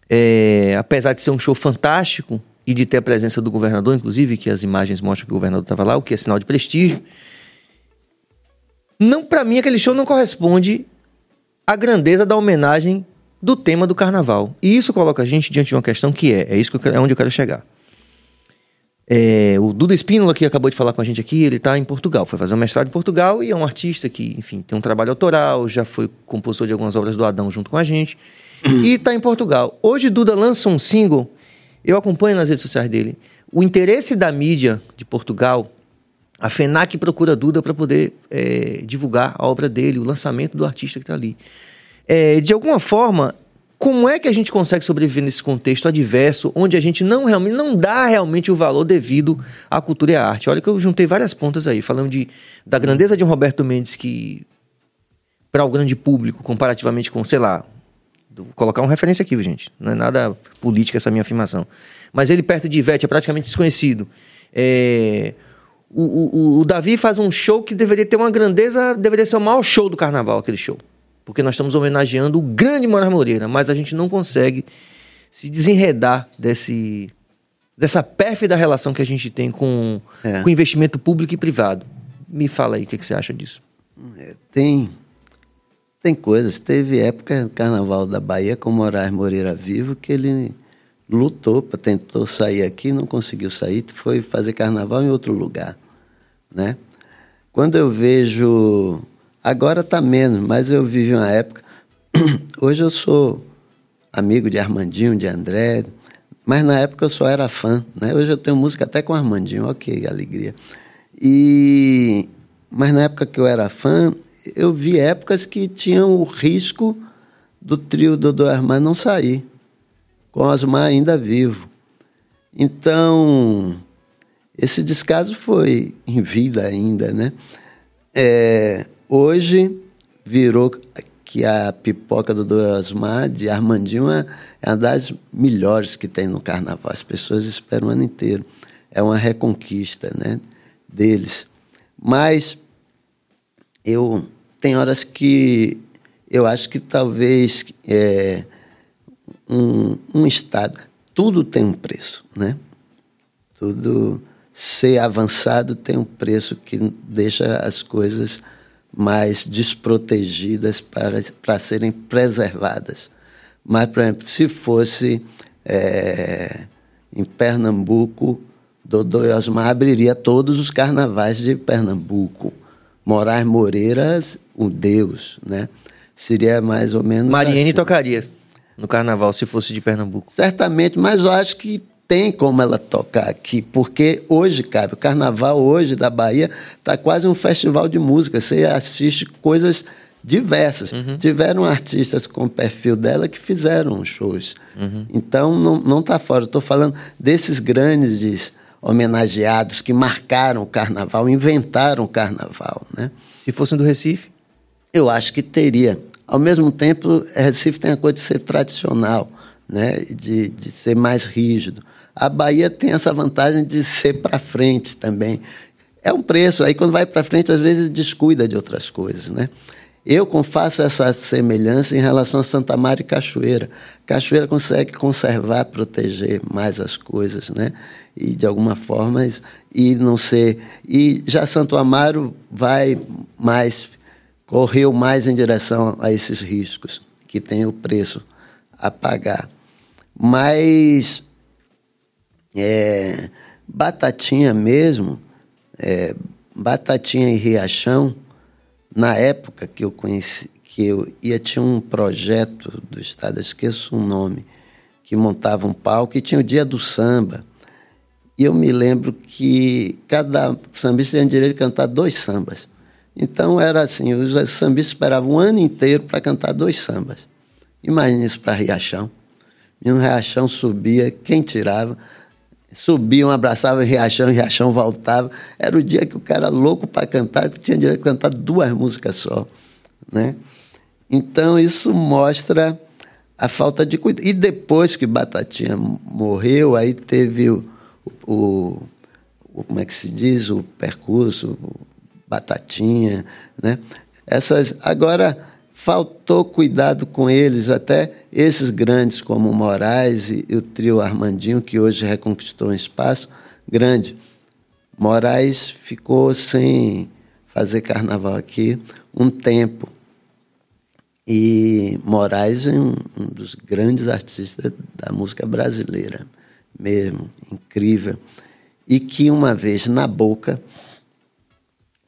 é, apesar de ser um show fantástico e de ter a presença do governador, inclusive, que as imagens mostram que o governador estava lá, o que é sinal de prestígio. Não, para mim, aquele show não corresponde à grandeza da homenagem do tema do carnaval. E isso coloca a gente diante de uma questão que é, é isso que quero- é onde eu quero chegar. É, o Duda Espínola, que acabou de falar com a gente aqui, ele está em Portugal. Foi fazer um mestrado em Portugal e é um artista que, enfim, tem um trabalho autoral, já foi compositor de algumas obras do Adão junto com a gente. E está em Portugal. Hoje, Duda lança um single, eu acompanho nas redes sociais dele. O interesse da mídia de Portugal, a FENAC procura Duda para poder é, divulgar a obra dele, o lançamento do artista que está ali. É, de alguma forma, como é que a gente consegue sobreviver nesse contexto adverso, onde a gente não realmente não dá realmente o valor devido à cultura e à arte? Olha que eu juntei várias pontas aí, falando de, da grandeza de um Roberto Mendes que, para o grande público, comparativamente com, sei lá, vou colocar uma referência aqui, gente. Não é nada política essa minha afirmação. Mas ele perto de Ivete é praticamente desconhecido. É, o, o- o Davi faz um show que deveria ter uma grandeza, deveria ser o maior show do carnaval, aquele show. Porque nós estamos homenageando o grande Moraes Moreira, mas a gente não consegue se desenredar desse, dessa pérfida relação que a gente tem com, É. com investimento público e privado. Me fala aí o que, que você acha disso. Tem, tem coisas. Teve época no Carnaval da Bahia com Moraes Moreira vivo que ele lutou, tentou sair aqui, não conseguiu sair, foi fazer carnaval em outro lugar, né? Quando eu vejo, agora está menos, mas eu vivi uma época. Hoje eu sou amigo de Armandinho, de André, mas na época eu só era fã, né? Hoje eu tenho música até com Armandinho, ok, alegria. E mas na época que eu era fã, eu vi épocas que tinham o risco do trio Dodô Armando não sair, com Osmar ainda vivo. Então, esse descaso foi em vida ainda, né? É, hoje virou que a pipoca do Osmar, de Armandinho, é é uma das melhores que tem no carnaval. As pessoas esperam o ano inteiro. É uma reconquista né, deles. Mas eu tem horas que eu acho que talvez é, um, um Estado. Tudo tem um preço, né? Tudo ser avançado tem um preço que deixa as coisas mais desprotegidas para, para serem preservadas. Mas, por exemplo, se fosse é, em Pernambuco, Dodô Osmar abriria todos os carnavais de Pernambuco. Moraes Moreiras, um deus, né? Seria mais ou menos. Mariene assim. tocaria no carnaval se fosse de Pernambuco. Certamente, mas eu acho que tem como ela tocar aqui, porque hoje, cara, o carnaval hoje da Bahia está quase um festival de música. Você assiste coisas diversas. Uhum. Tiveram artistas com o perfil dela que fizeram shows. Uhum. Então não, não tá fora. Estou falando desses grandes homenageados que marcaram o carnaval, inventaram o carnaval, né? Se fossem do Recife? Eu acho que teria. Ao mesmo tempo, Recife tem a coisa de ser tradicional, né? de, de ser mais rígido. A Bahia tem essa vantagem de ser para frente também. É um preço, aí quando vai para frente, às vezes descuida de outras coisas. Né? Eu faço essa semelhança em relação a Santa Maria e Cachoeira. Cachoeira consegue conservar, proteger mais as coisas, né? E de alguma forma e não ser e já Santo Amaro vai mais correu mais em direção a esses riscos que tem o preço a pagar. Mas é, Batatinha mesmo, é, Batatinha e Riachão, na época que eu conheci, que eu ia, tinha um projeto do Estado, eu esqueço o nome, que montava um palco e tinha o dia do samba. E eu me lembro que cada sambista tinha direito de cantar dois sambas. Então era assim, os sambistas esperavam um ano inteiro para cantar dois sambas. Imagina isso para Riachão. E no Riachão subia, quem tirava? Subiam, abraçavam o Riachão, o Riachão voltava. Era o dia que o cara louco para cantar, que tinha direito de cantar duas músicas só. Né? Então isso mostra a falta de cuidado. E depois que Batatinha morreu, aí teve o, o, o como é que se diz, o percurso, o Batatinha, né? Essas agora faltou cuidado com eles, até esses grandes como Moraes e, e o trio Armandinho, que hoje reconquistou um espaço grande. Moraes ficou sem fazer carnaval aqui um tempo. E Moraes é um, um dos grandes artistas da música brasileira, mesmo, incrível. E que uma vez na boca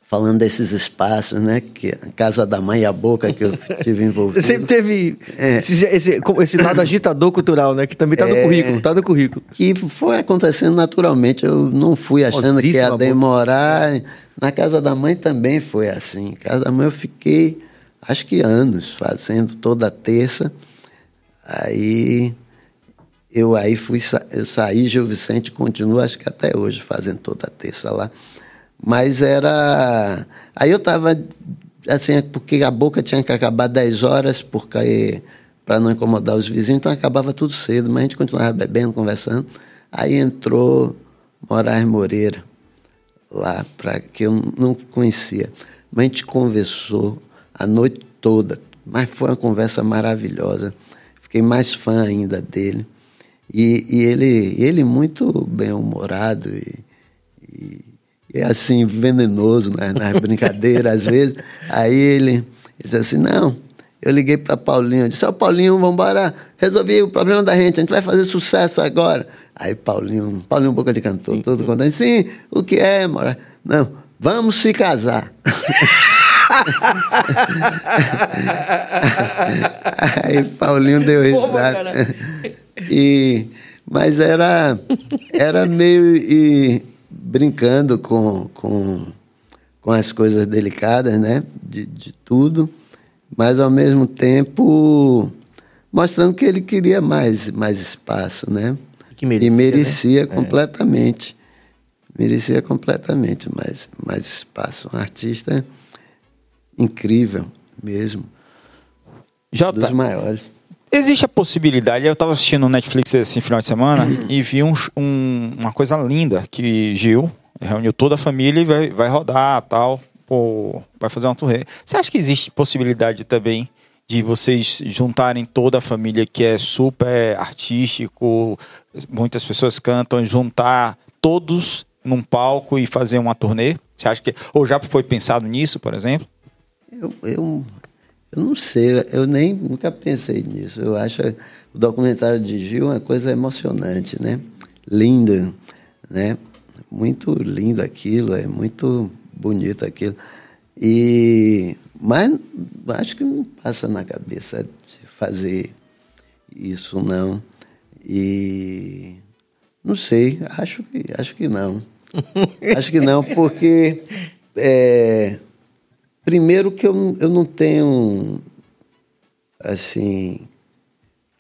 falando desses espaços, né? Que casa da mãe e a boca que eu tive envolvido. Sempre teve é. esse, esse, esse, lado agitador cultural, né? Que também está no é, currículo, está no currículo. Que foi acontecendo naturalmente. Eu não fui achando que ia demorar. Na casa da mãe também foi assim. Na casa da mãe eu fiquei, acho que anos, fazendo toda terça. Aí eu aí fui eu saí, Gil Vicente continua, acho que até hoje, fazendo toda terça lá. Mas era. Aí eu estava assim, porque a boca tinha que acabar 10 horas, porque para não incomodar os vizinhos, então acabava tudo cedo, mas a gente continuava bebendo, conversando. Aí entrou Moraes Moreira lá, para que eu não conhecia. Mas a gente conversou a noite toda, mas foi uma conversa maravilhosa. Fiquei mais fã ainda dele. E, e ele, ele muito bem-humorado e, e é assim, venenoso né, nas brincadeiras, às vezes. Aí ele, ele disse assim: não, eu liguei para Paulinho, eu disse: Ó, oh, Paulinho, vamos embora, resolvi o problema da gente, a gente vai fazer sucesso agora. Aí Paulinho, Paulinho Boca de Cantor, sim, todo contente: sim, o que é, mora? Não, vamos se casar. Aí Paulinho deu risada. E, mas era, era meio. E, brincando com, com, com as coisas delicadas, né? De, de tudo, mas ao mesmo tempo mostrando que ele queria mais, mais espaço, né? Que merecia, e merecia né? completamente. É. Merecia completamente mais, mais espaço. Um artista incrível mesmo. Jota, dos maiores. Existe a possibilidade, eu estava assistindo no Netflix esse final de semana e vi um, um, uma coisa linda que Gil reuniu toda a família e vai, vai rodar tal, pô, vai fazer uma turnê. Você acha que existe possibilidade também de vocês juntarem toda a família que é super artístico, muitas pessoas cantam, juntar todos num palco e fazer uma turnê? Você acha que ou já foi pensado nisso, por exemplo? Eu, eu, eu não sei, eu nem nunca pensei nisso. Eu acho o documentário de Gil uma coisa emocionante, né? Linda, né? Muito lindo aquilo, é muito bonito aquilo. E mas acho que não passa na cabeça de fazer isso não. E não sei, acho que acho que não. acho que não, porque é, primeiro que eu, eu não tenho assim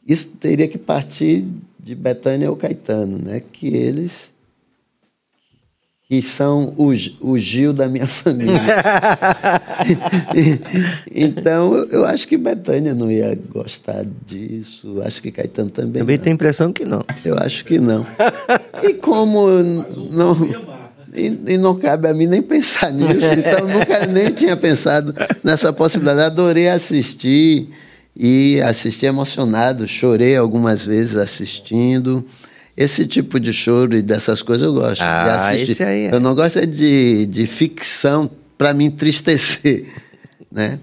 isso teria que partir de Betânia ou Caetano, né? Que eles que são o, o Gil da minha família. então, eu acho que Betânia não ia gostar disso. Acho que Caetano também. Também tem a impressão que não. Eu acho que não. E como não. E, e, não cabe a mim nem pensar nisso, então nunca nem tinha pensado nessa possibilidade. Adorei assistir e assisti emocionado, chorei algumas vezes assistindo. Esse tipo de choro e dessas coisas eu gosto ah, de assistir. Esse aí é. Eu não gosto de, de ficção para me entristecer, né?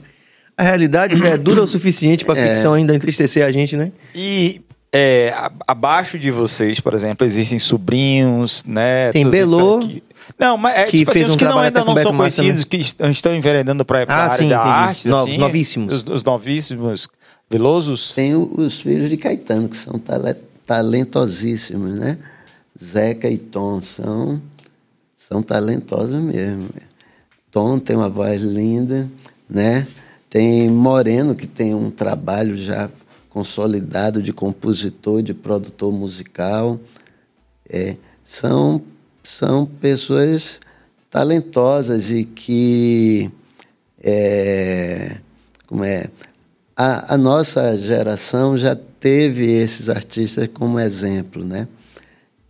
A realidade é dura o suficiente para a é. ficção ainda entristecer a gente, né? E é, abaixo de vocês, por exemplo, existem sobrinhos, né? Tem Belô. Não, mas é, que tipo assim, os um que não, ainda não são conhecidos, que estão enveredando para a ah, área sim, da entendi. arte. Novos, assim, novíssimos. Os, os, novíssimos, velosos. Tem os filhos de Caetano, que são talentosíssimos, né? Zeca e Tom são, são talentosos mesmo. Tom tem uma voz linda, né? Tem Moreno, que tem um trabalho já consolidado de compositor, de produtor musical. É, são, são pessoas talentosas e que é, como é a, a nossa geração já teve esses artistas como exemplo, né?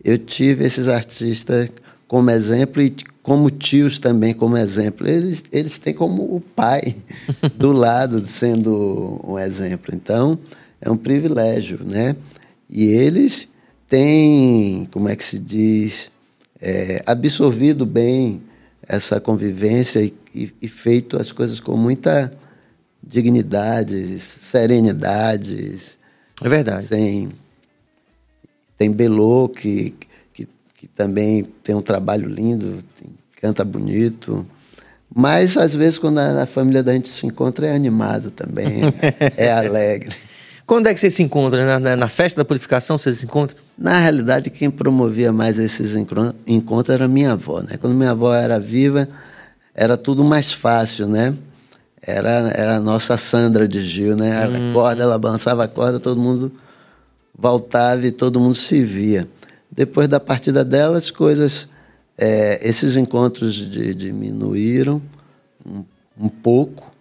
Eu tive esses artistas como exemplo e como tios também como exemplo. Eles, eles têm como o pai do lado sendo um exemplo. Então, é um privilégio, né? E eles têm, como é que se diz, é, absorvido bem essa convivência e, e, e feito as coisas com muita dignidade, serenidade, é verdade. Tem, tem Belô, que, que, que também tem um trabalho lindo, tem, canta bonito. Mas, às vezes, quando a, a, família da gente se encontra, é animado também, é alegre. Quando é que você se encontra? Na, na, festa da purificação você se encontra? Na realidade, quem promovia mais esses encontros era minha avó. Né? Quando minha avó era viva, era tudo mais fácil, né? era, era a nossa Sandra de Gil, né? A hum. corda, ela balançava a corda, todo mundo voltava e todo mundo se via. Depois da partida dela, as coisas, é, esses encontros de, diminuíram um, um, pouco,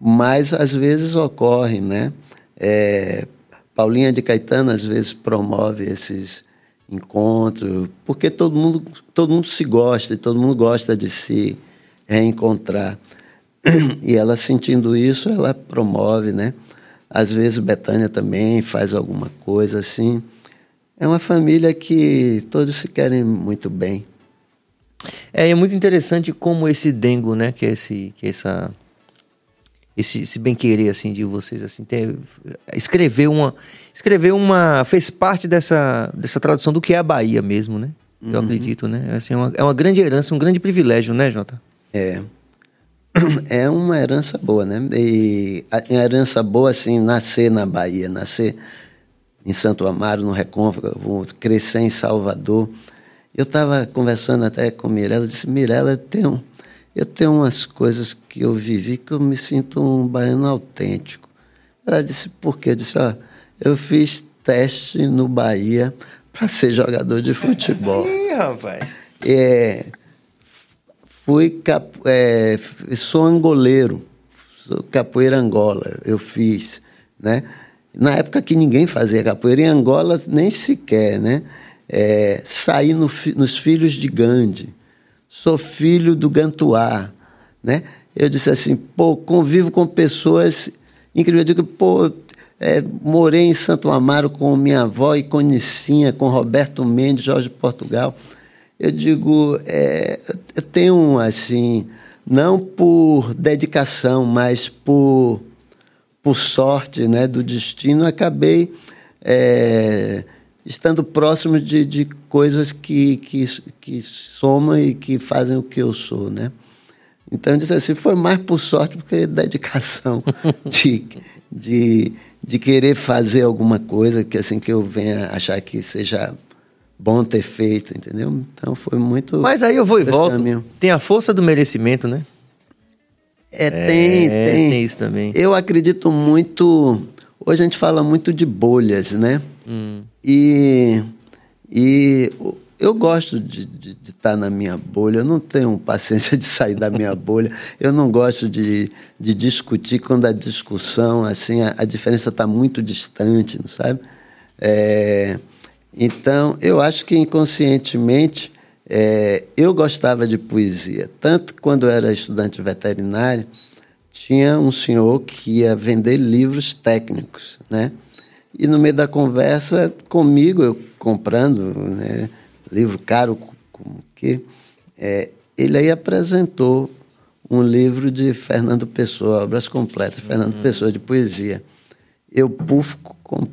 mas às vezes ocorrem, né? É, Paulinha de Caetano às vezes promove esses encontros, porque todo mundo, todo mundo se gosta e todo mundo gosta de se reencontrar. E ela sentindo isso, ela promove, né? Às vezes Betânia também faz alguma coisa assim. É uma família que todos se querem muito bem. É, é muito interessante como esse dengo, né, que é esse que é essa esse, esse bem querer assim de vocês assim, ter, escrever uma escrever uma fez parte dessa dessa tradução do que é a Bahia mesmo, né? Eu uhum. acredito, né? Assim, é uma, é uma grande herança, um grande privilégio, né, Jota? É. é uma herança boa, né? E a herança boa, assim, nascer na Bahia, nascer em Santo Amaro, no Recôncavo, crescer em Salvador. Eu estava conversando até com Mirella, disse, Mirella, eu tenho, eu tenho umas coisas que eu vivi que eu me sinto um baiano autêntico. Ela disse, por quê? Eu disse, ó, eu fiz teste no Bahia para ser jogador de futebol. Sim, rapaz. É, fui cap, é, sou angoleiro, sou capoeira Angola, eu fiz, né? Na época que ninguém fazia capoeira em Angola, nem sequer, né? É, saí no, nos filhos de Gandhi, sou filho do Gantuá, né? Eu disse assim, pô, convivo com pessoas incrível. Eu digo, pô, é, morei em Santo Amaro com minha avó e com Nicinha, com Roberto Mendes, Jorge Portugal. Eu digo, é, eu tenho assim, não por dedicação, mas por, por sorte né, do destino, acabei é, estando próximo de, de coisas que, que, que somam e que fazem o que eu sou. Né? Então, eu disse assim, foi mais por sorte do que dedicação de, de, de querer fazer alguma coisa que assim que eu venha achar que seja bom ter feito, entendeu? Então foi muito. Mas aí eu vou e volto. caminho. Tem a força do merecimento, né? É, tem, É, tem. tem isso também. Eu acredito muito. Hoje a gente fala muito de bolhas, né? Hum. E, e eu gosto de estar na minha bolha. Eu não tenho paciência de sair da minha bolha. Eu não gosto de, de discutir quando a discussão, assim, a, a diferença está muito distante, não sabe? É, então, eu acho que inconscientemente é, eu gostava de poesia. Tanto que quando eu era estudante veterinário, tinha um senhor que ia vender livros técnicos, né? E no meio da conversa comigo, eu comprando né, livro caro, como que, é, ele aí apresentou um livro de Fernando Pessoa, Obras Completas, Fernando Pessoa, de poesia. Eu, puf, com-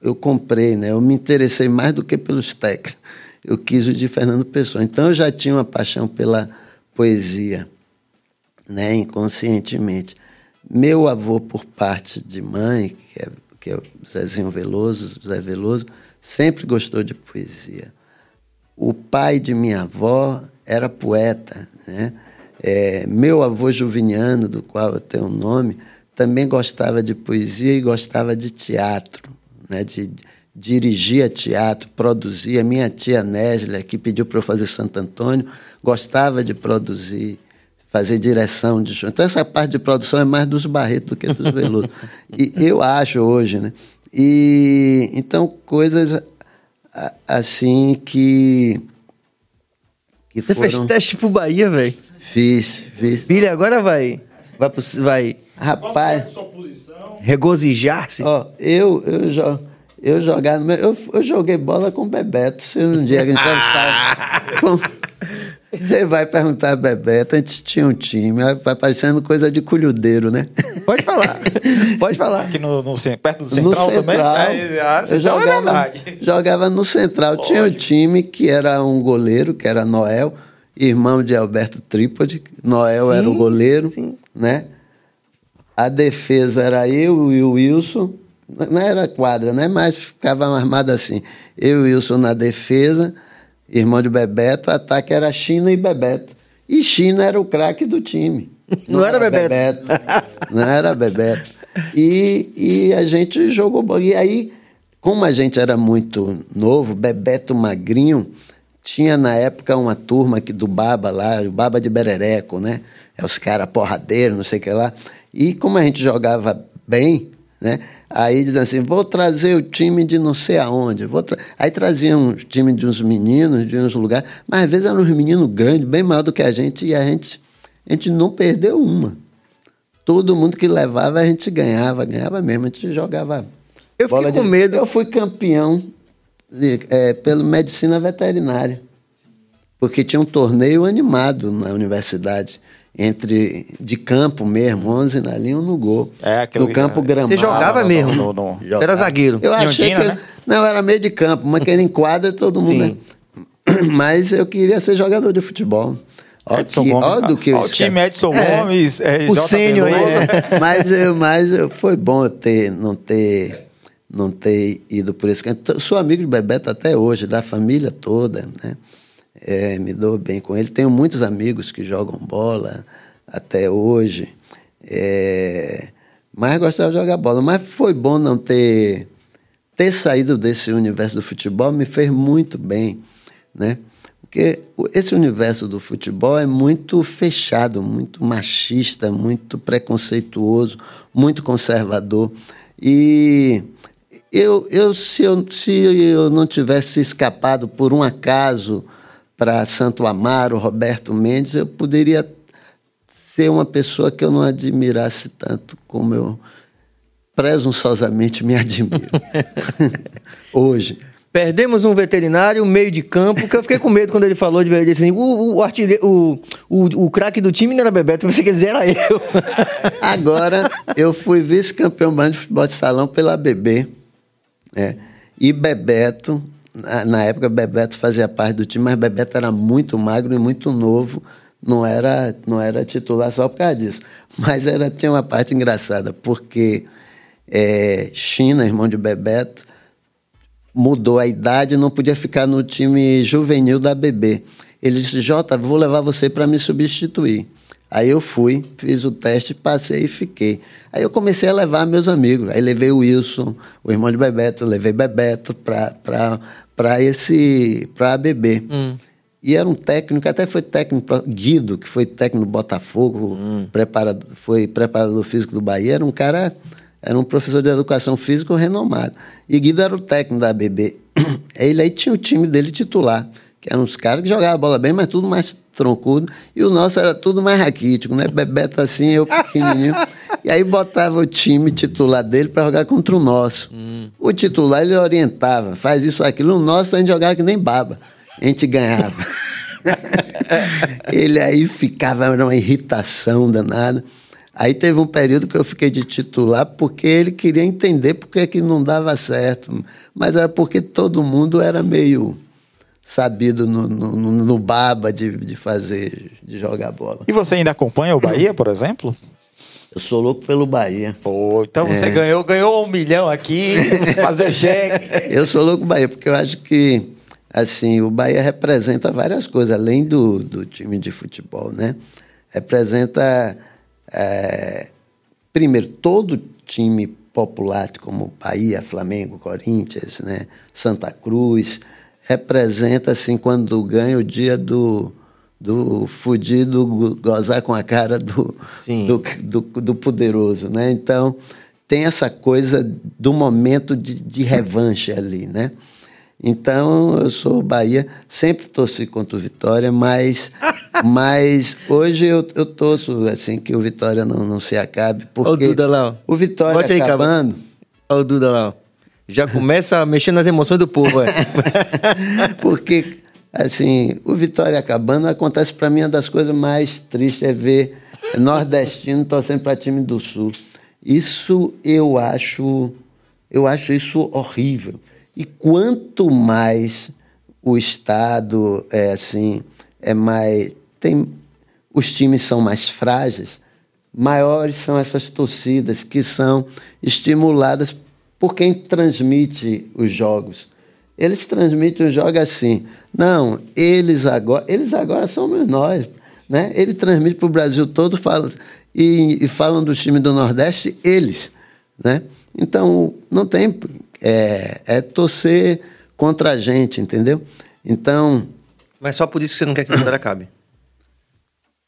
eu comprei, né? Eu me interessei mais do que pelos técnicos. Eu quis o de Fernando Pessoa. Então, eu já tinha uma paixão pela poesia né, inconscientemente. Meu avô, por parte de mãe, que é, que é o Zezinho Veloso, Zé Veloso, sempre gostou de poesia. O pai de minha avó era poeta. Né? É, meu avô Juviniano, do qual eu tenho o nome, também gostava de poesia e gostava de teatro, né? de dirigia teatro, produzia. Minha tia Néslia, que pediu para eu fazer Santo Antônio, gostava de produzir fazer direção de show. Então, essa parte de produção é mais dos Barretos do que dos Veloso. e eu acho hoje, né? E, então, coisas a- assim que... que Você fez foram- teste pro Bahia, velho. Fiz, fiz. Filha, agora vai. Vai, pro, vai Rapaz, regozijar-se. ó, eu, eu, jo, eu no meu- Eu, eu joguei bola com o Bebeto. Se um dia que entrevistar... com- Você vai perguntar a Bebeto, a gente tinha um time, vai parecendo coisa de colhudeiro, né? Pode falar. Pode falar. Aqui no, no perto do no central, também? Central. É, ah, eu Central é jogava, verdade. jogava no Central. Tinha um time que era um goleiro, que era Noel, irmão de Alberto Trípode. Noel Sim, era o goleiro, sim. né? A defesa era eu e o Wilson. Não era quadra, né? Mas ficava armado assim. Eu e o Wilson na defesa, irmão de Bebeto. O ataque era China e Bebeto. E China era o craque do time. Não era Bebeto. Não era Bebeto. E, e a gente jogou bola. E aí, como a gente era muito novo, Bebeto Magrinho, tinha na época uma turma aqui do Baba lá, o Baba de Berereco, né? É os caras porradeiros, não sei o que lá. E como a gente jogava bem, né? Aí dizem assim, vou trazer o time de não sei aonde. Vou tra... Aí traziam um time de uns meninos, de uns lugares, mas às vezes eram uns meninos grandes, bem maior do que a gente, e a gente, a gente não perdeu uma. Todo mundo que levava a gente ganhava, ganhava mesmo, a gente jogava. Eu fiquei com de- medo. Eu fui campeão de- é, pelo medicina veterinária. Porque tinha um torneio animado na universidade, entre de campo mesmo, 11 na linha, um no gol. É, aquilo no que- campo gramado. Você jogava no- mesmo? no- no- Você era zagueiro. Eu achei que. né? Não, eu era meio de campo, mas quem enquadra todo mundo, Sim. né? Mas eu queria ser jogador de futebol. Ó, Edson que, Gomes. ó do que Ó, o time Edson Gomes, é, O sênior aí, é. mas eu, mas eu- foi bom eu ter, não ter, não ter ido por esse caminho. Sou amigo de Bebeto até hoje, da família toda, né? É, me dou bem com ele. Tenho muitos amigos que jogam bola até hoje. É, mas gostava de jogar bola. Mas foi bom não ter ter saído desse universo do futebol me fez muito bem, né? Porque esse universo do futebol é muito fechado, muito machista, muito preconceituoso, muito conservador. E eu, eu, se, eu, se eu não tivesse escapado por um acaso para Santo Amaro, Roberto Mendes, eu poderia ser uma pessoa que eu não admirasse tanto como eu presunçosamente me admiram. Hoje. Perdemos um veterinário, meio de campo, que eu fiquei com medo quando ele falou de verdade assim, o, o, o, o, o craque do time não era Bebeto, eu pensei que ele era eu. Agora, eu fui vice-campeão de futebol de salão pela BB, né? e Bebeto, na, época Bebeto fazia parte do time, mas Bebeto era muito magro e muito novo, não era, não era titular só por causa disso. Mas era, tinha uma parte engraçada, porque é, China, irmão de Bebeto, mudou a idade, não podia ficar no time juvenil da BB. Ele disse: Jota, vou levar você para me substituir. Aí eu fui, fiz o teste, passei e fiquei. Aí eu comecei a levar meus amigos. Aí levei o Wilson, o irmão de Bebeto, levei Bebeto para esse para a BB. Hum. E era um técnico, até foi técnico, Guido, que foi técnico do Botafogo, hum. preparador, foi preparador físico do Bahia, era um cara era um professor de educação física renomado. E Guido era o técnico da BB. Ele aí tinha o time dele titular, que eram uns caras que jogavam bola bem, mas tudo mais troncudo. E o nosso era tudo mais raquítico, né? Bebeto assim, eu pequenininho. e aí botava o time titular dele para jogar contra o nosso. Hum. O titular ele orientava, faz isso, aquilo. O nosso a gente jogava que nem baba. A gente ganhava. ele aí ficava numa irritação danada. Aí teve um período que eu fiquei de titular porque ele queria entender porque que não dava certo. Mas era porque todo mundo era meio sabido no, no, no baba de, de fazer, de jogar bola. E você ainda acompanha o Bahia, por exemplo? Eu sou louco pelo Bahia. Pô, então é. você ganhou, ganhou um milhão aqui, fazer cheque. Eu sou louco pelo Bahia, porque eu acho que assim, o Bahia representa várias coisas, além do, do time de futebol, né? Representa é, primeiro, todo time popular, como Bahia, Flamengo, Corinthians, né, Santa Cruz, representa, assim, quando ganha o dia do, do fudido gozar com a cara do, do, do, do, poderoso, né? Então, tem essa coisa do momento de, de revanche ali, né? Então, eu sou Bahia, sempre torci contra o Vitória, mas, mas hoje eu, eu torço assim, que o Vitória não, não se acabe. Porque Olha o Duda lá. O Vitória Bote aí, acabando... Olha o Duda lá. Já começa a mexer nas emoções do povo. É. porque, assim, o Vitória acabando acontece para mim uma das coisas mais tristes é ver nordestino torcendo para time do Sul. Isso eu acho, eu acho isso horrível. E quanto mais o Estado é assim, é mais. Tem, os times são mais frágeis, maiores são essas torcidas que são estimuladas por quem transmite os jogos. Eles transmitem os jogos assim. Não, eles agora, eles agora somos nós. Né? Ele transmite para o Brasil todo fala, e, e falam do time do Nordeste, eles. Né? Então, não tem é, é torcer contra a gente, entendeu? Então. Mas só por isso que você não quer que o Vitória acabe.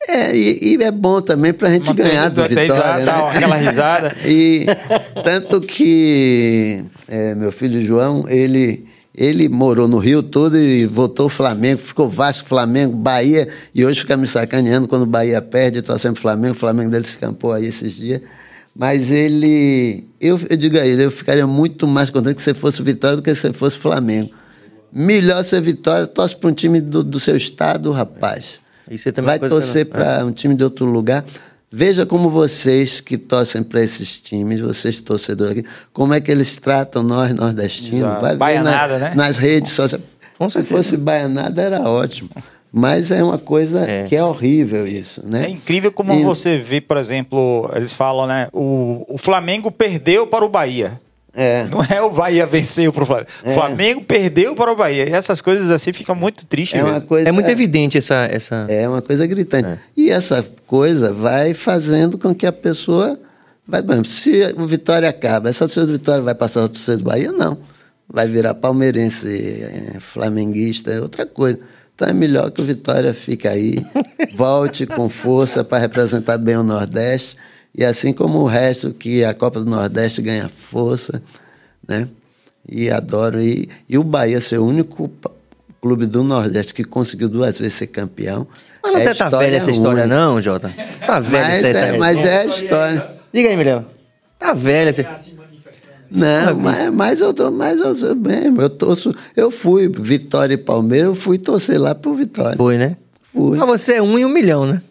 É, e, e, é bom também para a gente ganhar do Vitória. Né? Aquela risada. e tanto que é, meu filho João, ele, ele morou no Rio todo e votou Flamengo, ficou Vasco, Flamengo, Bahia, e hoje fica me sacaneando quando o Bahia perde, está sempre Flamengo, o Flamengo dele se campou aí esses dias. Mas ele, eu, eu digo a ele, eu ficaria muito mais contente que você fosse Vitória do que se você fosse Flamengo. Melhor ser Vitória, torce para um time do, do seu estado, rapaz. Vai torcer para é. um time de outro lugar. Veja como vocês que torcem para esses times, vocês torcedores aqui, como é que eles tratam nós nordestinos. Exato. Vai ver Baianada, na, né? nas redes sociais. Se fosse baianada, era ótimo. Mas é uma coisa é. que é horrível isso, né? É incrível como e... você vê, por exemplo, eles falam, né? O, o Flamengo perdeu para o Bahia. É. Não é o Bahia venceu para o Flamengo. O é. Flamengo perdeu para o Bahia. E essas coisas assim ficam muito tristes. É, uma coisa, é muito evidente essa, essa. É uma coisa gritante. É. E essa coisa vai fazendo com que a pessoa. Vai, por exemplo, se o Vitória acaba, essa torcida do Vitória vai passar a torcida do Bahia? Não. Vai virar palmeirense, é, flamenguista, é outra coisa. Então é melhor que o Vitória fique aí, volte com força para representar bem o Nordeste. E assim como o resto, que a Copa do Nordeste ganha força, né? E adoro. E, e o Bahia ser o único clube do Nordeste que conseguiu duas vezes ser campeão. Mas não é tá velha essa história, não, Jota? Tá velha mas essa, é, Mas é a história. Diga aí, Milhão. Tá velha essa. Não, mas, mas eu tô, mas eu sou mesmo, eu torço, eu fui Vitória e Palmeiras, eu fui torcer lá pro Vitória. Foi, né? Fui. Mas você é um em um milhão, né?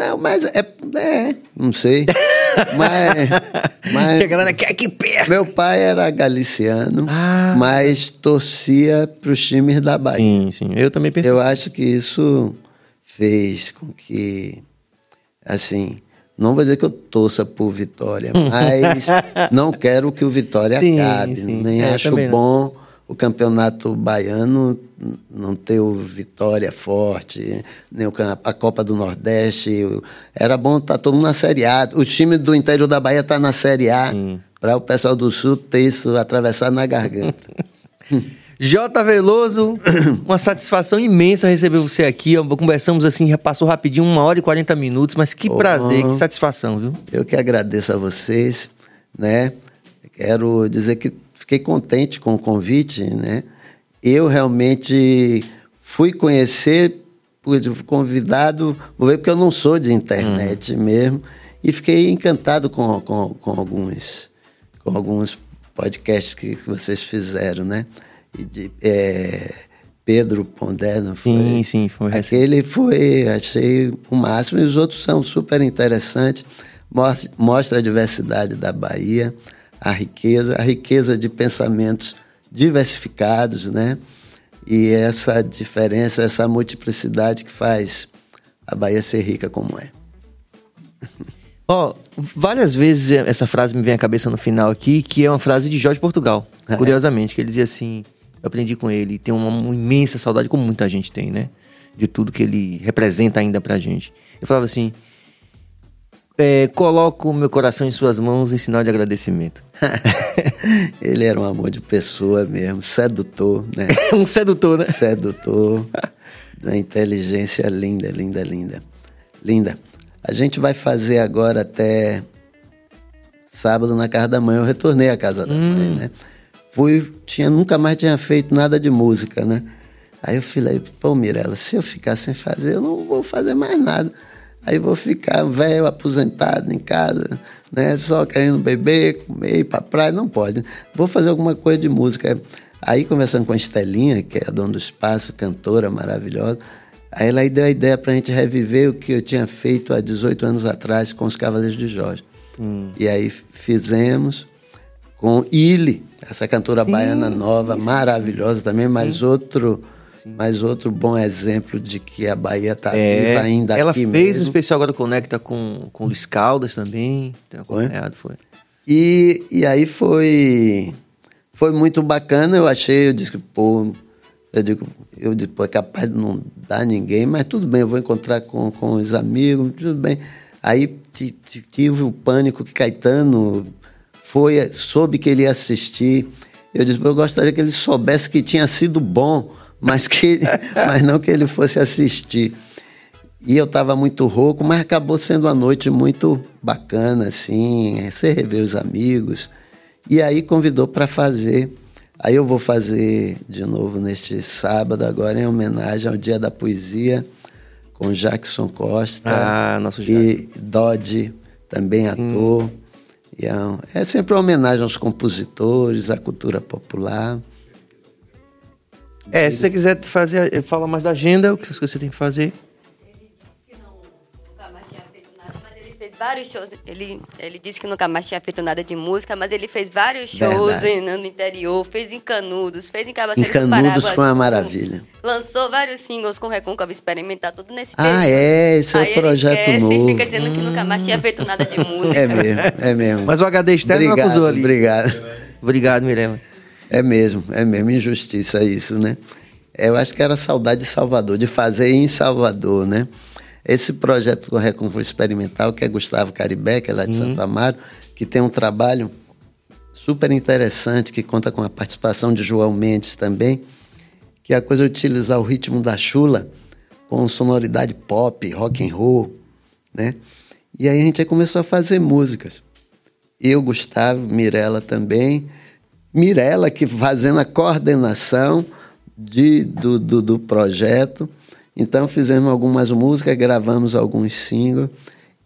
Não, mas é, é não sei. mas, mas Que a galera quer que perca. meu pai era galiciano, Ah. mas torcia para os times da Bahia. Sim, sim. Eu também pensei. Eu acho que isso fez com que, assim, não vou dizer que eu torça por Vitória, mas não quero que o Vitória Sim, acabe. sim. Nem É, acho também não. O campeonato baiano não ter o Vitória forte, nem a Copa do Nordeste. Era bom estar todo mundo na Série A. O time do interior da Bahia está na Série A, para o pessoal do Sul ter isso atravessado na garganta. J. Veloso, uma satisfação imensa receber você aqui. Conversamos assim, já passou rapidinho, uma hora e 40 minutos, mas que prazer, que satisfação, viu? Eu que agradeço a vocês, né? Quero dizer que fiquei contente com o convite, né? Eu realmente fui conhecer, fui convidado, vou ver porque eu não sou de internet mesmo, e fiquei encantado com, com, com alguns com alguns podcasts que, que vocês fizeram, né? E de, é, Pedro Pondé, não foi? Sim, sim, foi recente. Aquele foi, achei o máximo, e os outros são super interessantes. Mostra, mostra a diversidade da Bahia, a riqueza, a riqueza de pensamentos diversificados, né? E essa diferença, essa multiplicidade que faz a Bahia ser rica como é. Ó, várias vezes essa frase me vem à cabeça no final aqui, que é uma frase de Jorge Portugal, É. curiosamente, que ele dizia assim, eu aprendi com ele, tem uma, uma imensa saudade, como muita gente tem, né? De tudo que ele representa ainda pra gente. Eu falava assim, é, coloco o meu coração em suas mãos em sinal de agradecimento. Ele era um amor de pessoa mesmo, sedutor, né? um sedutor, né? sedutor, uma inteligência linda, linda, linda. Linda. A gente vai fazer agora até sábado na casa da mãe. Eu retornei à casa da mãe, né? Fui, tinha, nunca mais tinha feito nada de música, né? Aí eu falei, pô, Mirella, se eu ficar sem fazer, eu não vou fazer mais nada. Aí vou ficar velho, aposentado em casa, né? Só querendo beber, comer, ir pra praia, não pode. Vou fazer alguma coisa de música. Aí, conversando com a Estelinha, que é a dona do espaço, cantora maravilhosa, aí ela deu a ideia pra gente reviver o que eu tinha feito há 18 anos atrás com os Cavaleiros de Jorge. E aí fizemos com Ile, essa cantora baiana nova, maravilhosa também, mais outro, mais outro bom exemplo de que a Bahia está viva ainda É, ela aqui fez um mesmo. especial agora Conecta com, com Luiz Caldas também. Tem acompanhado, foi. E, e aí foi foi muito bacana, eu achei, eu disse que, pô, eu digo, eu disse, pô, é capaz de não dar ninguém, mas tudo bem, eu vou encontrar com, com os amigos, tudo bem. Aí ti- ti- tive o pânico que Caetano foi, soube que ele ia assistir. Eu disse, eu gostaria que ele soubesse que tinha sido bom, mas, que, mas não que ele fosse assistir. E eu estava muito rouco, mas acabou sendo uma noite muito bacana, assim, você rever os amigos. E aí convidou para fazer. Aí eu vou fazer de novo neste sábado, agora em homenagem ao Dia da Poesia, com Jackson Costa Ah, nosso e Dodge, também ator. E é, é sempre uma homenagem aos compositores, à cultura popular. É, se você quiser fazer, fala mais da agenda, o que você tem que fazer. que não, nunca mais tinha feito nada, mas ele fez vários shows. Ele, ele disse que nunca mais tinha feito nada de música, mas ele fez vários shows em- no interior, fez em Canudos, fez em Cabaceiro Em do Canudos foi uma maravilha. Lançou vários singles com Recôncavo Experimental, tudo nesse Ah, período. é? Esse é o Aí projeto esquece novo. e fica dizendo que nunca mais tinha feito nada de música. É mesmo, é mesmo. Mas o HD externo não obrigado, acusou ali. Obrigado. Obrigado, Mirella. É mesmo, é mesmo, injustiça isso, né? Eu acho que era saudade de Salvador, de fazer em Salvador, né? Esse projeto do Recôncavo Experimental, que é Gustavo Caribé, que é lá de Santo Amaro, que tem um trabalho super interessante, que conta com a participação de João Mendes também, que é a coisa de utilizar o ritmo da chula com sonoridade pop, rock and roll, né? E aí a gente começou a fazer músicas. Eu, Gustavo, Mirella também. Mirella que fazendo a coordenação de, do, do, do projeto. Então fizemos algumas músicas, gravamos alguns singles.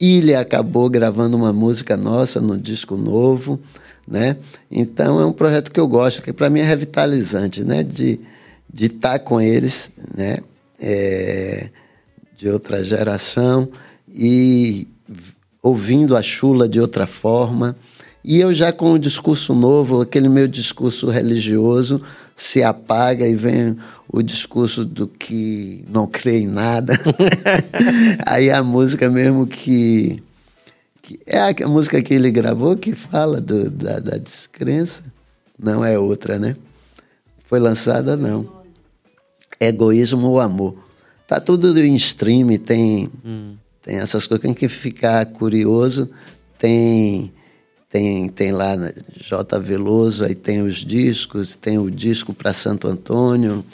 Ilha acabou gravando uma música nossa no disco novo. né? Então é um projeto que eu gosto, que para mim é revitalizante, né? De de estar com eles, né? É, de outra geração e ouvindo a chula de outra forma. E eu já com um discurso novo, aquele meu discurso religioso se apaga e vem o discurso do que não crê em nada. Aí a música mesmo que, que, é a música que ele gravou que fala do, da, da descrença, não é outra, né? Foi lançada não. Egoísmo ou amor. Tá tudo em stream, tem hum. tem essas coisas. Quem que ficar curioso, tem tem, tem lá J. Veloso, aí tem os discos, tem o disco para Santo Antônio,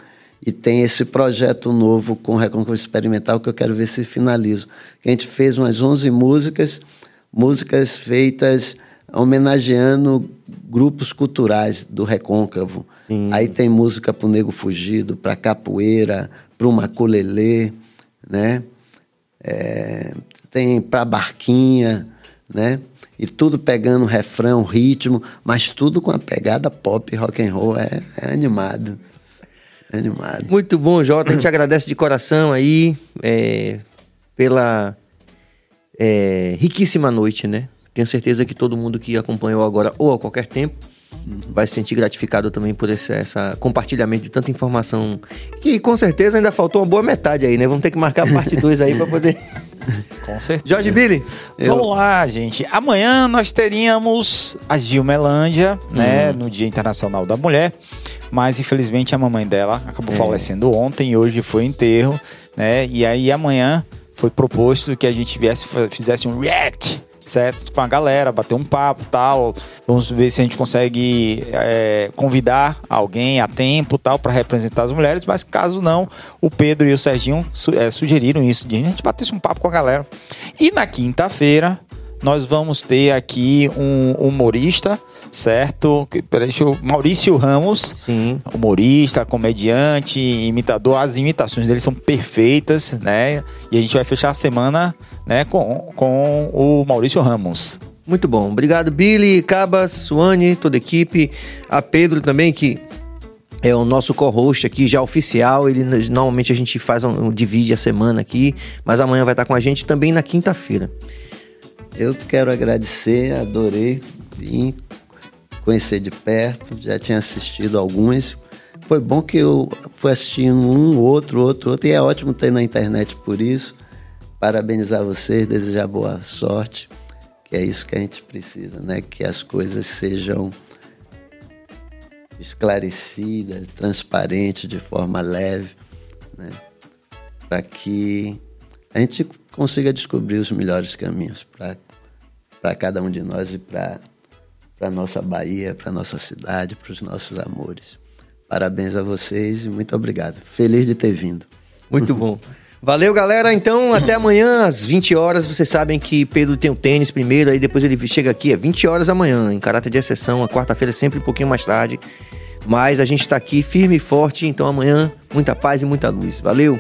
e tem esse projeto novo com Recôncavo Experimental que eu quero ver se finalizo. A gente fez umas 11 músicas, músicas feitas homenageando grupos culturais do Recôncavo. Sim. Aí tem música para o Nego Fugido, para Capoeira, para o Maculelê, né? É, tem para Barquinha, né? E tudo pegando refrão, ritmo, mas tudo com a pegada pop, rock and roll, é, é animado. É animado. Muito bom, Jota. A gente agradece de coração aí é, pela é, riquíssima noite, né? Tenho certeza que todo mundo que acompanhou agora ou a qualquer tempo vai se sentir gratificado também por esse essa compartilhamento de tanta informação. Que com certeza ainda faltou uma boa metade aí, né? Vamos ter que marcar a parte 2 aí para poder. Com certeza. Jorge Billy. Vamos eu... lá, gente. Amanhã nós teríamos a Gilmelândia, né? Uhum. No Dia Internacional da Mulher. Mas infelizmente a mamãe dela acabou é. falecendo ontem e hoje foi enterro, né? E aí amanhã foi proposto que a gente viesse, fizesse um react certo? Com a galera, bater um papo tal. Vamos ver se a gente consegue é, convidar alguém a tempo tal para representar as mulheres, mas caso não, o Pedro e o Serginho su é, sugeriram isso, de a gente batesse um papo com a galera. E na quinta-feira, nós vamos ter aqui um humorista, certo? Maurício Ramos, Sim. humorista, comediante, imitador. As imitações dele são perfeitas, né? E a gente vai fechar a semana né, com, com o Maurício Ramos. Muito bom. Obrigado, Billy, Cabas, Suane, toda a equipe. A Pedro também, que é o nosso co-host aqui, já oficial. Ele normalmente a gente faz um, um, divide a semana aqui, mas amanhã vai estar com a gente também na quinta-feira. Eu quero agradecer, adorei vir conhecer de perto, já tinha assistido alguns. Foi bom que eu fui assistindo um, outro, outro, outro, e é ótimo ter na internet por isso. Parabenizar vocês, desejar boa sorte, que é isso que a gente precisa, né? Que as coisas sejam esclarecidas, transparentes, de forma leve, né? Para que a gente consiga descobrir os melhores caminhos para cada um de nós e para a nossa Bahia, para nossa cidade, para os nossos amores. Parabéns a vocês e muito obrigado. Feliz de ter vindo. Muito bom. Valeu, galera. Então, até amanhã, às 20 horas. Vocês sabem que Pedro tem o tênis primeiro, aí depois ele chega aqui, é 20 horas amanhã, em caráter de exceção. A quarta-feira é sempre um pouquinho mais tarde. Mas a gente está aqui firme e forte. Então, amanhã, muita paz e muita luz. Valeu!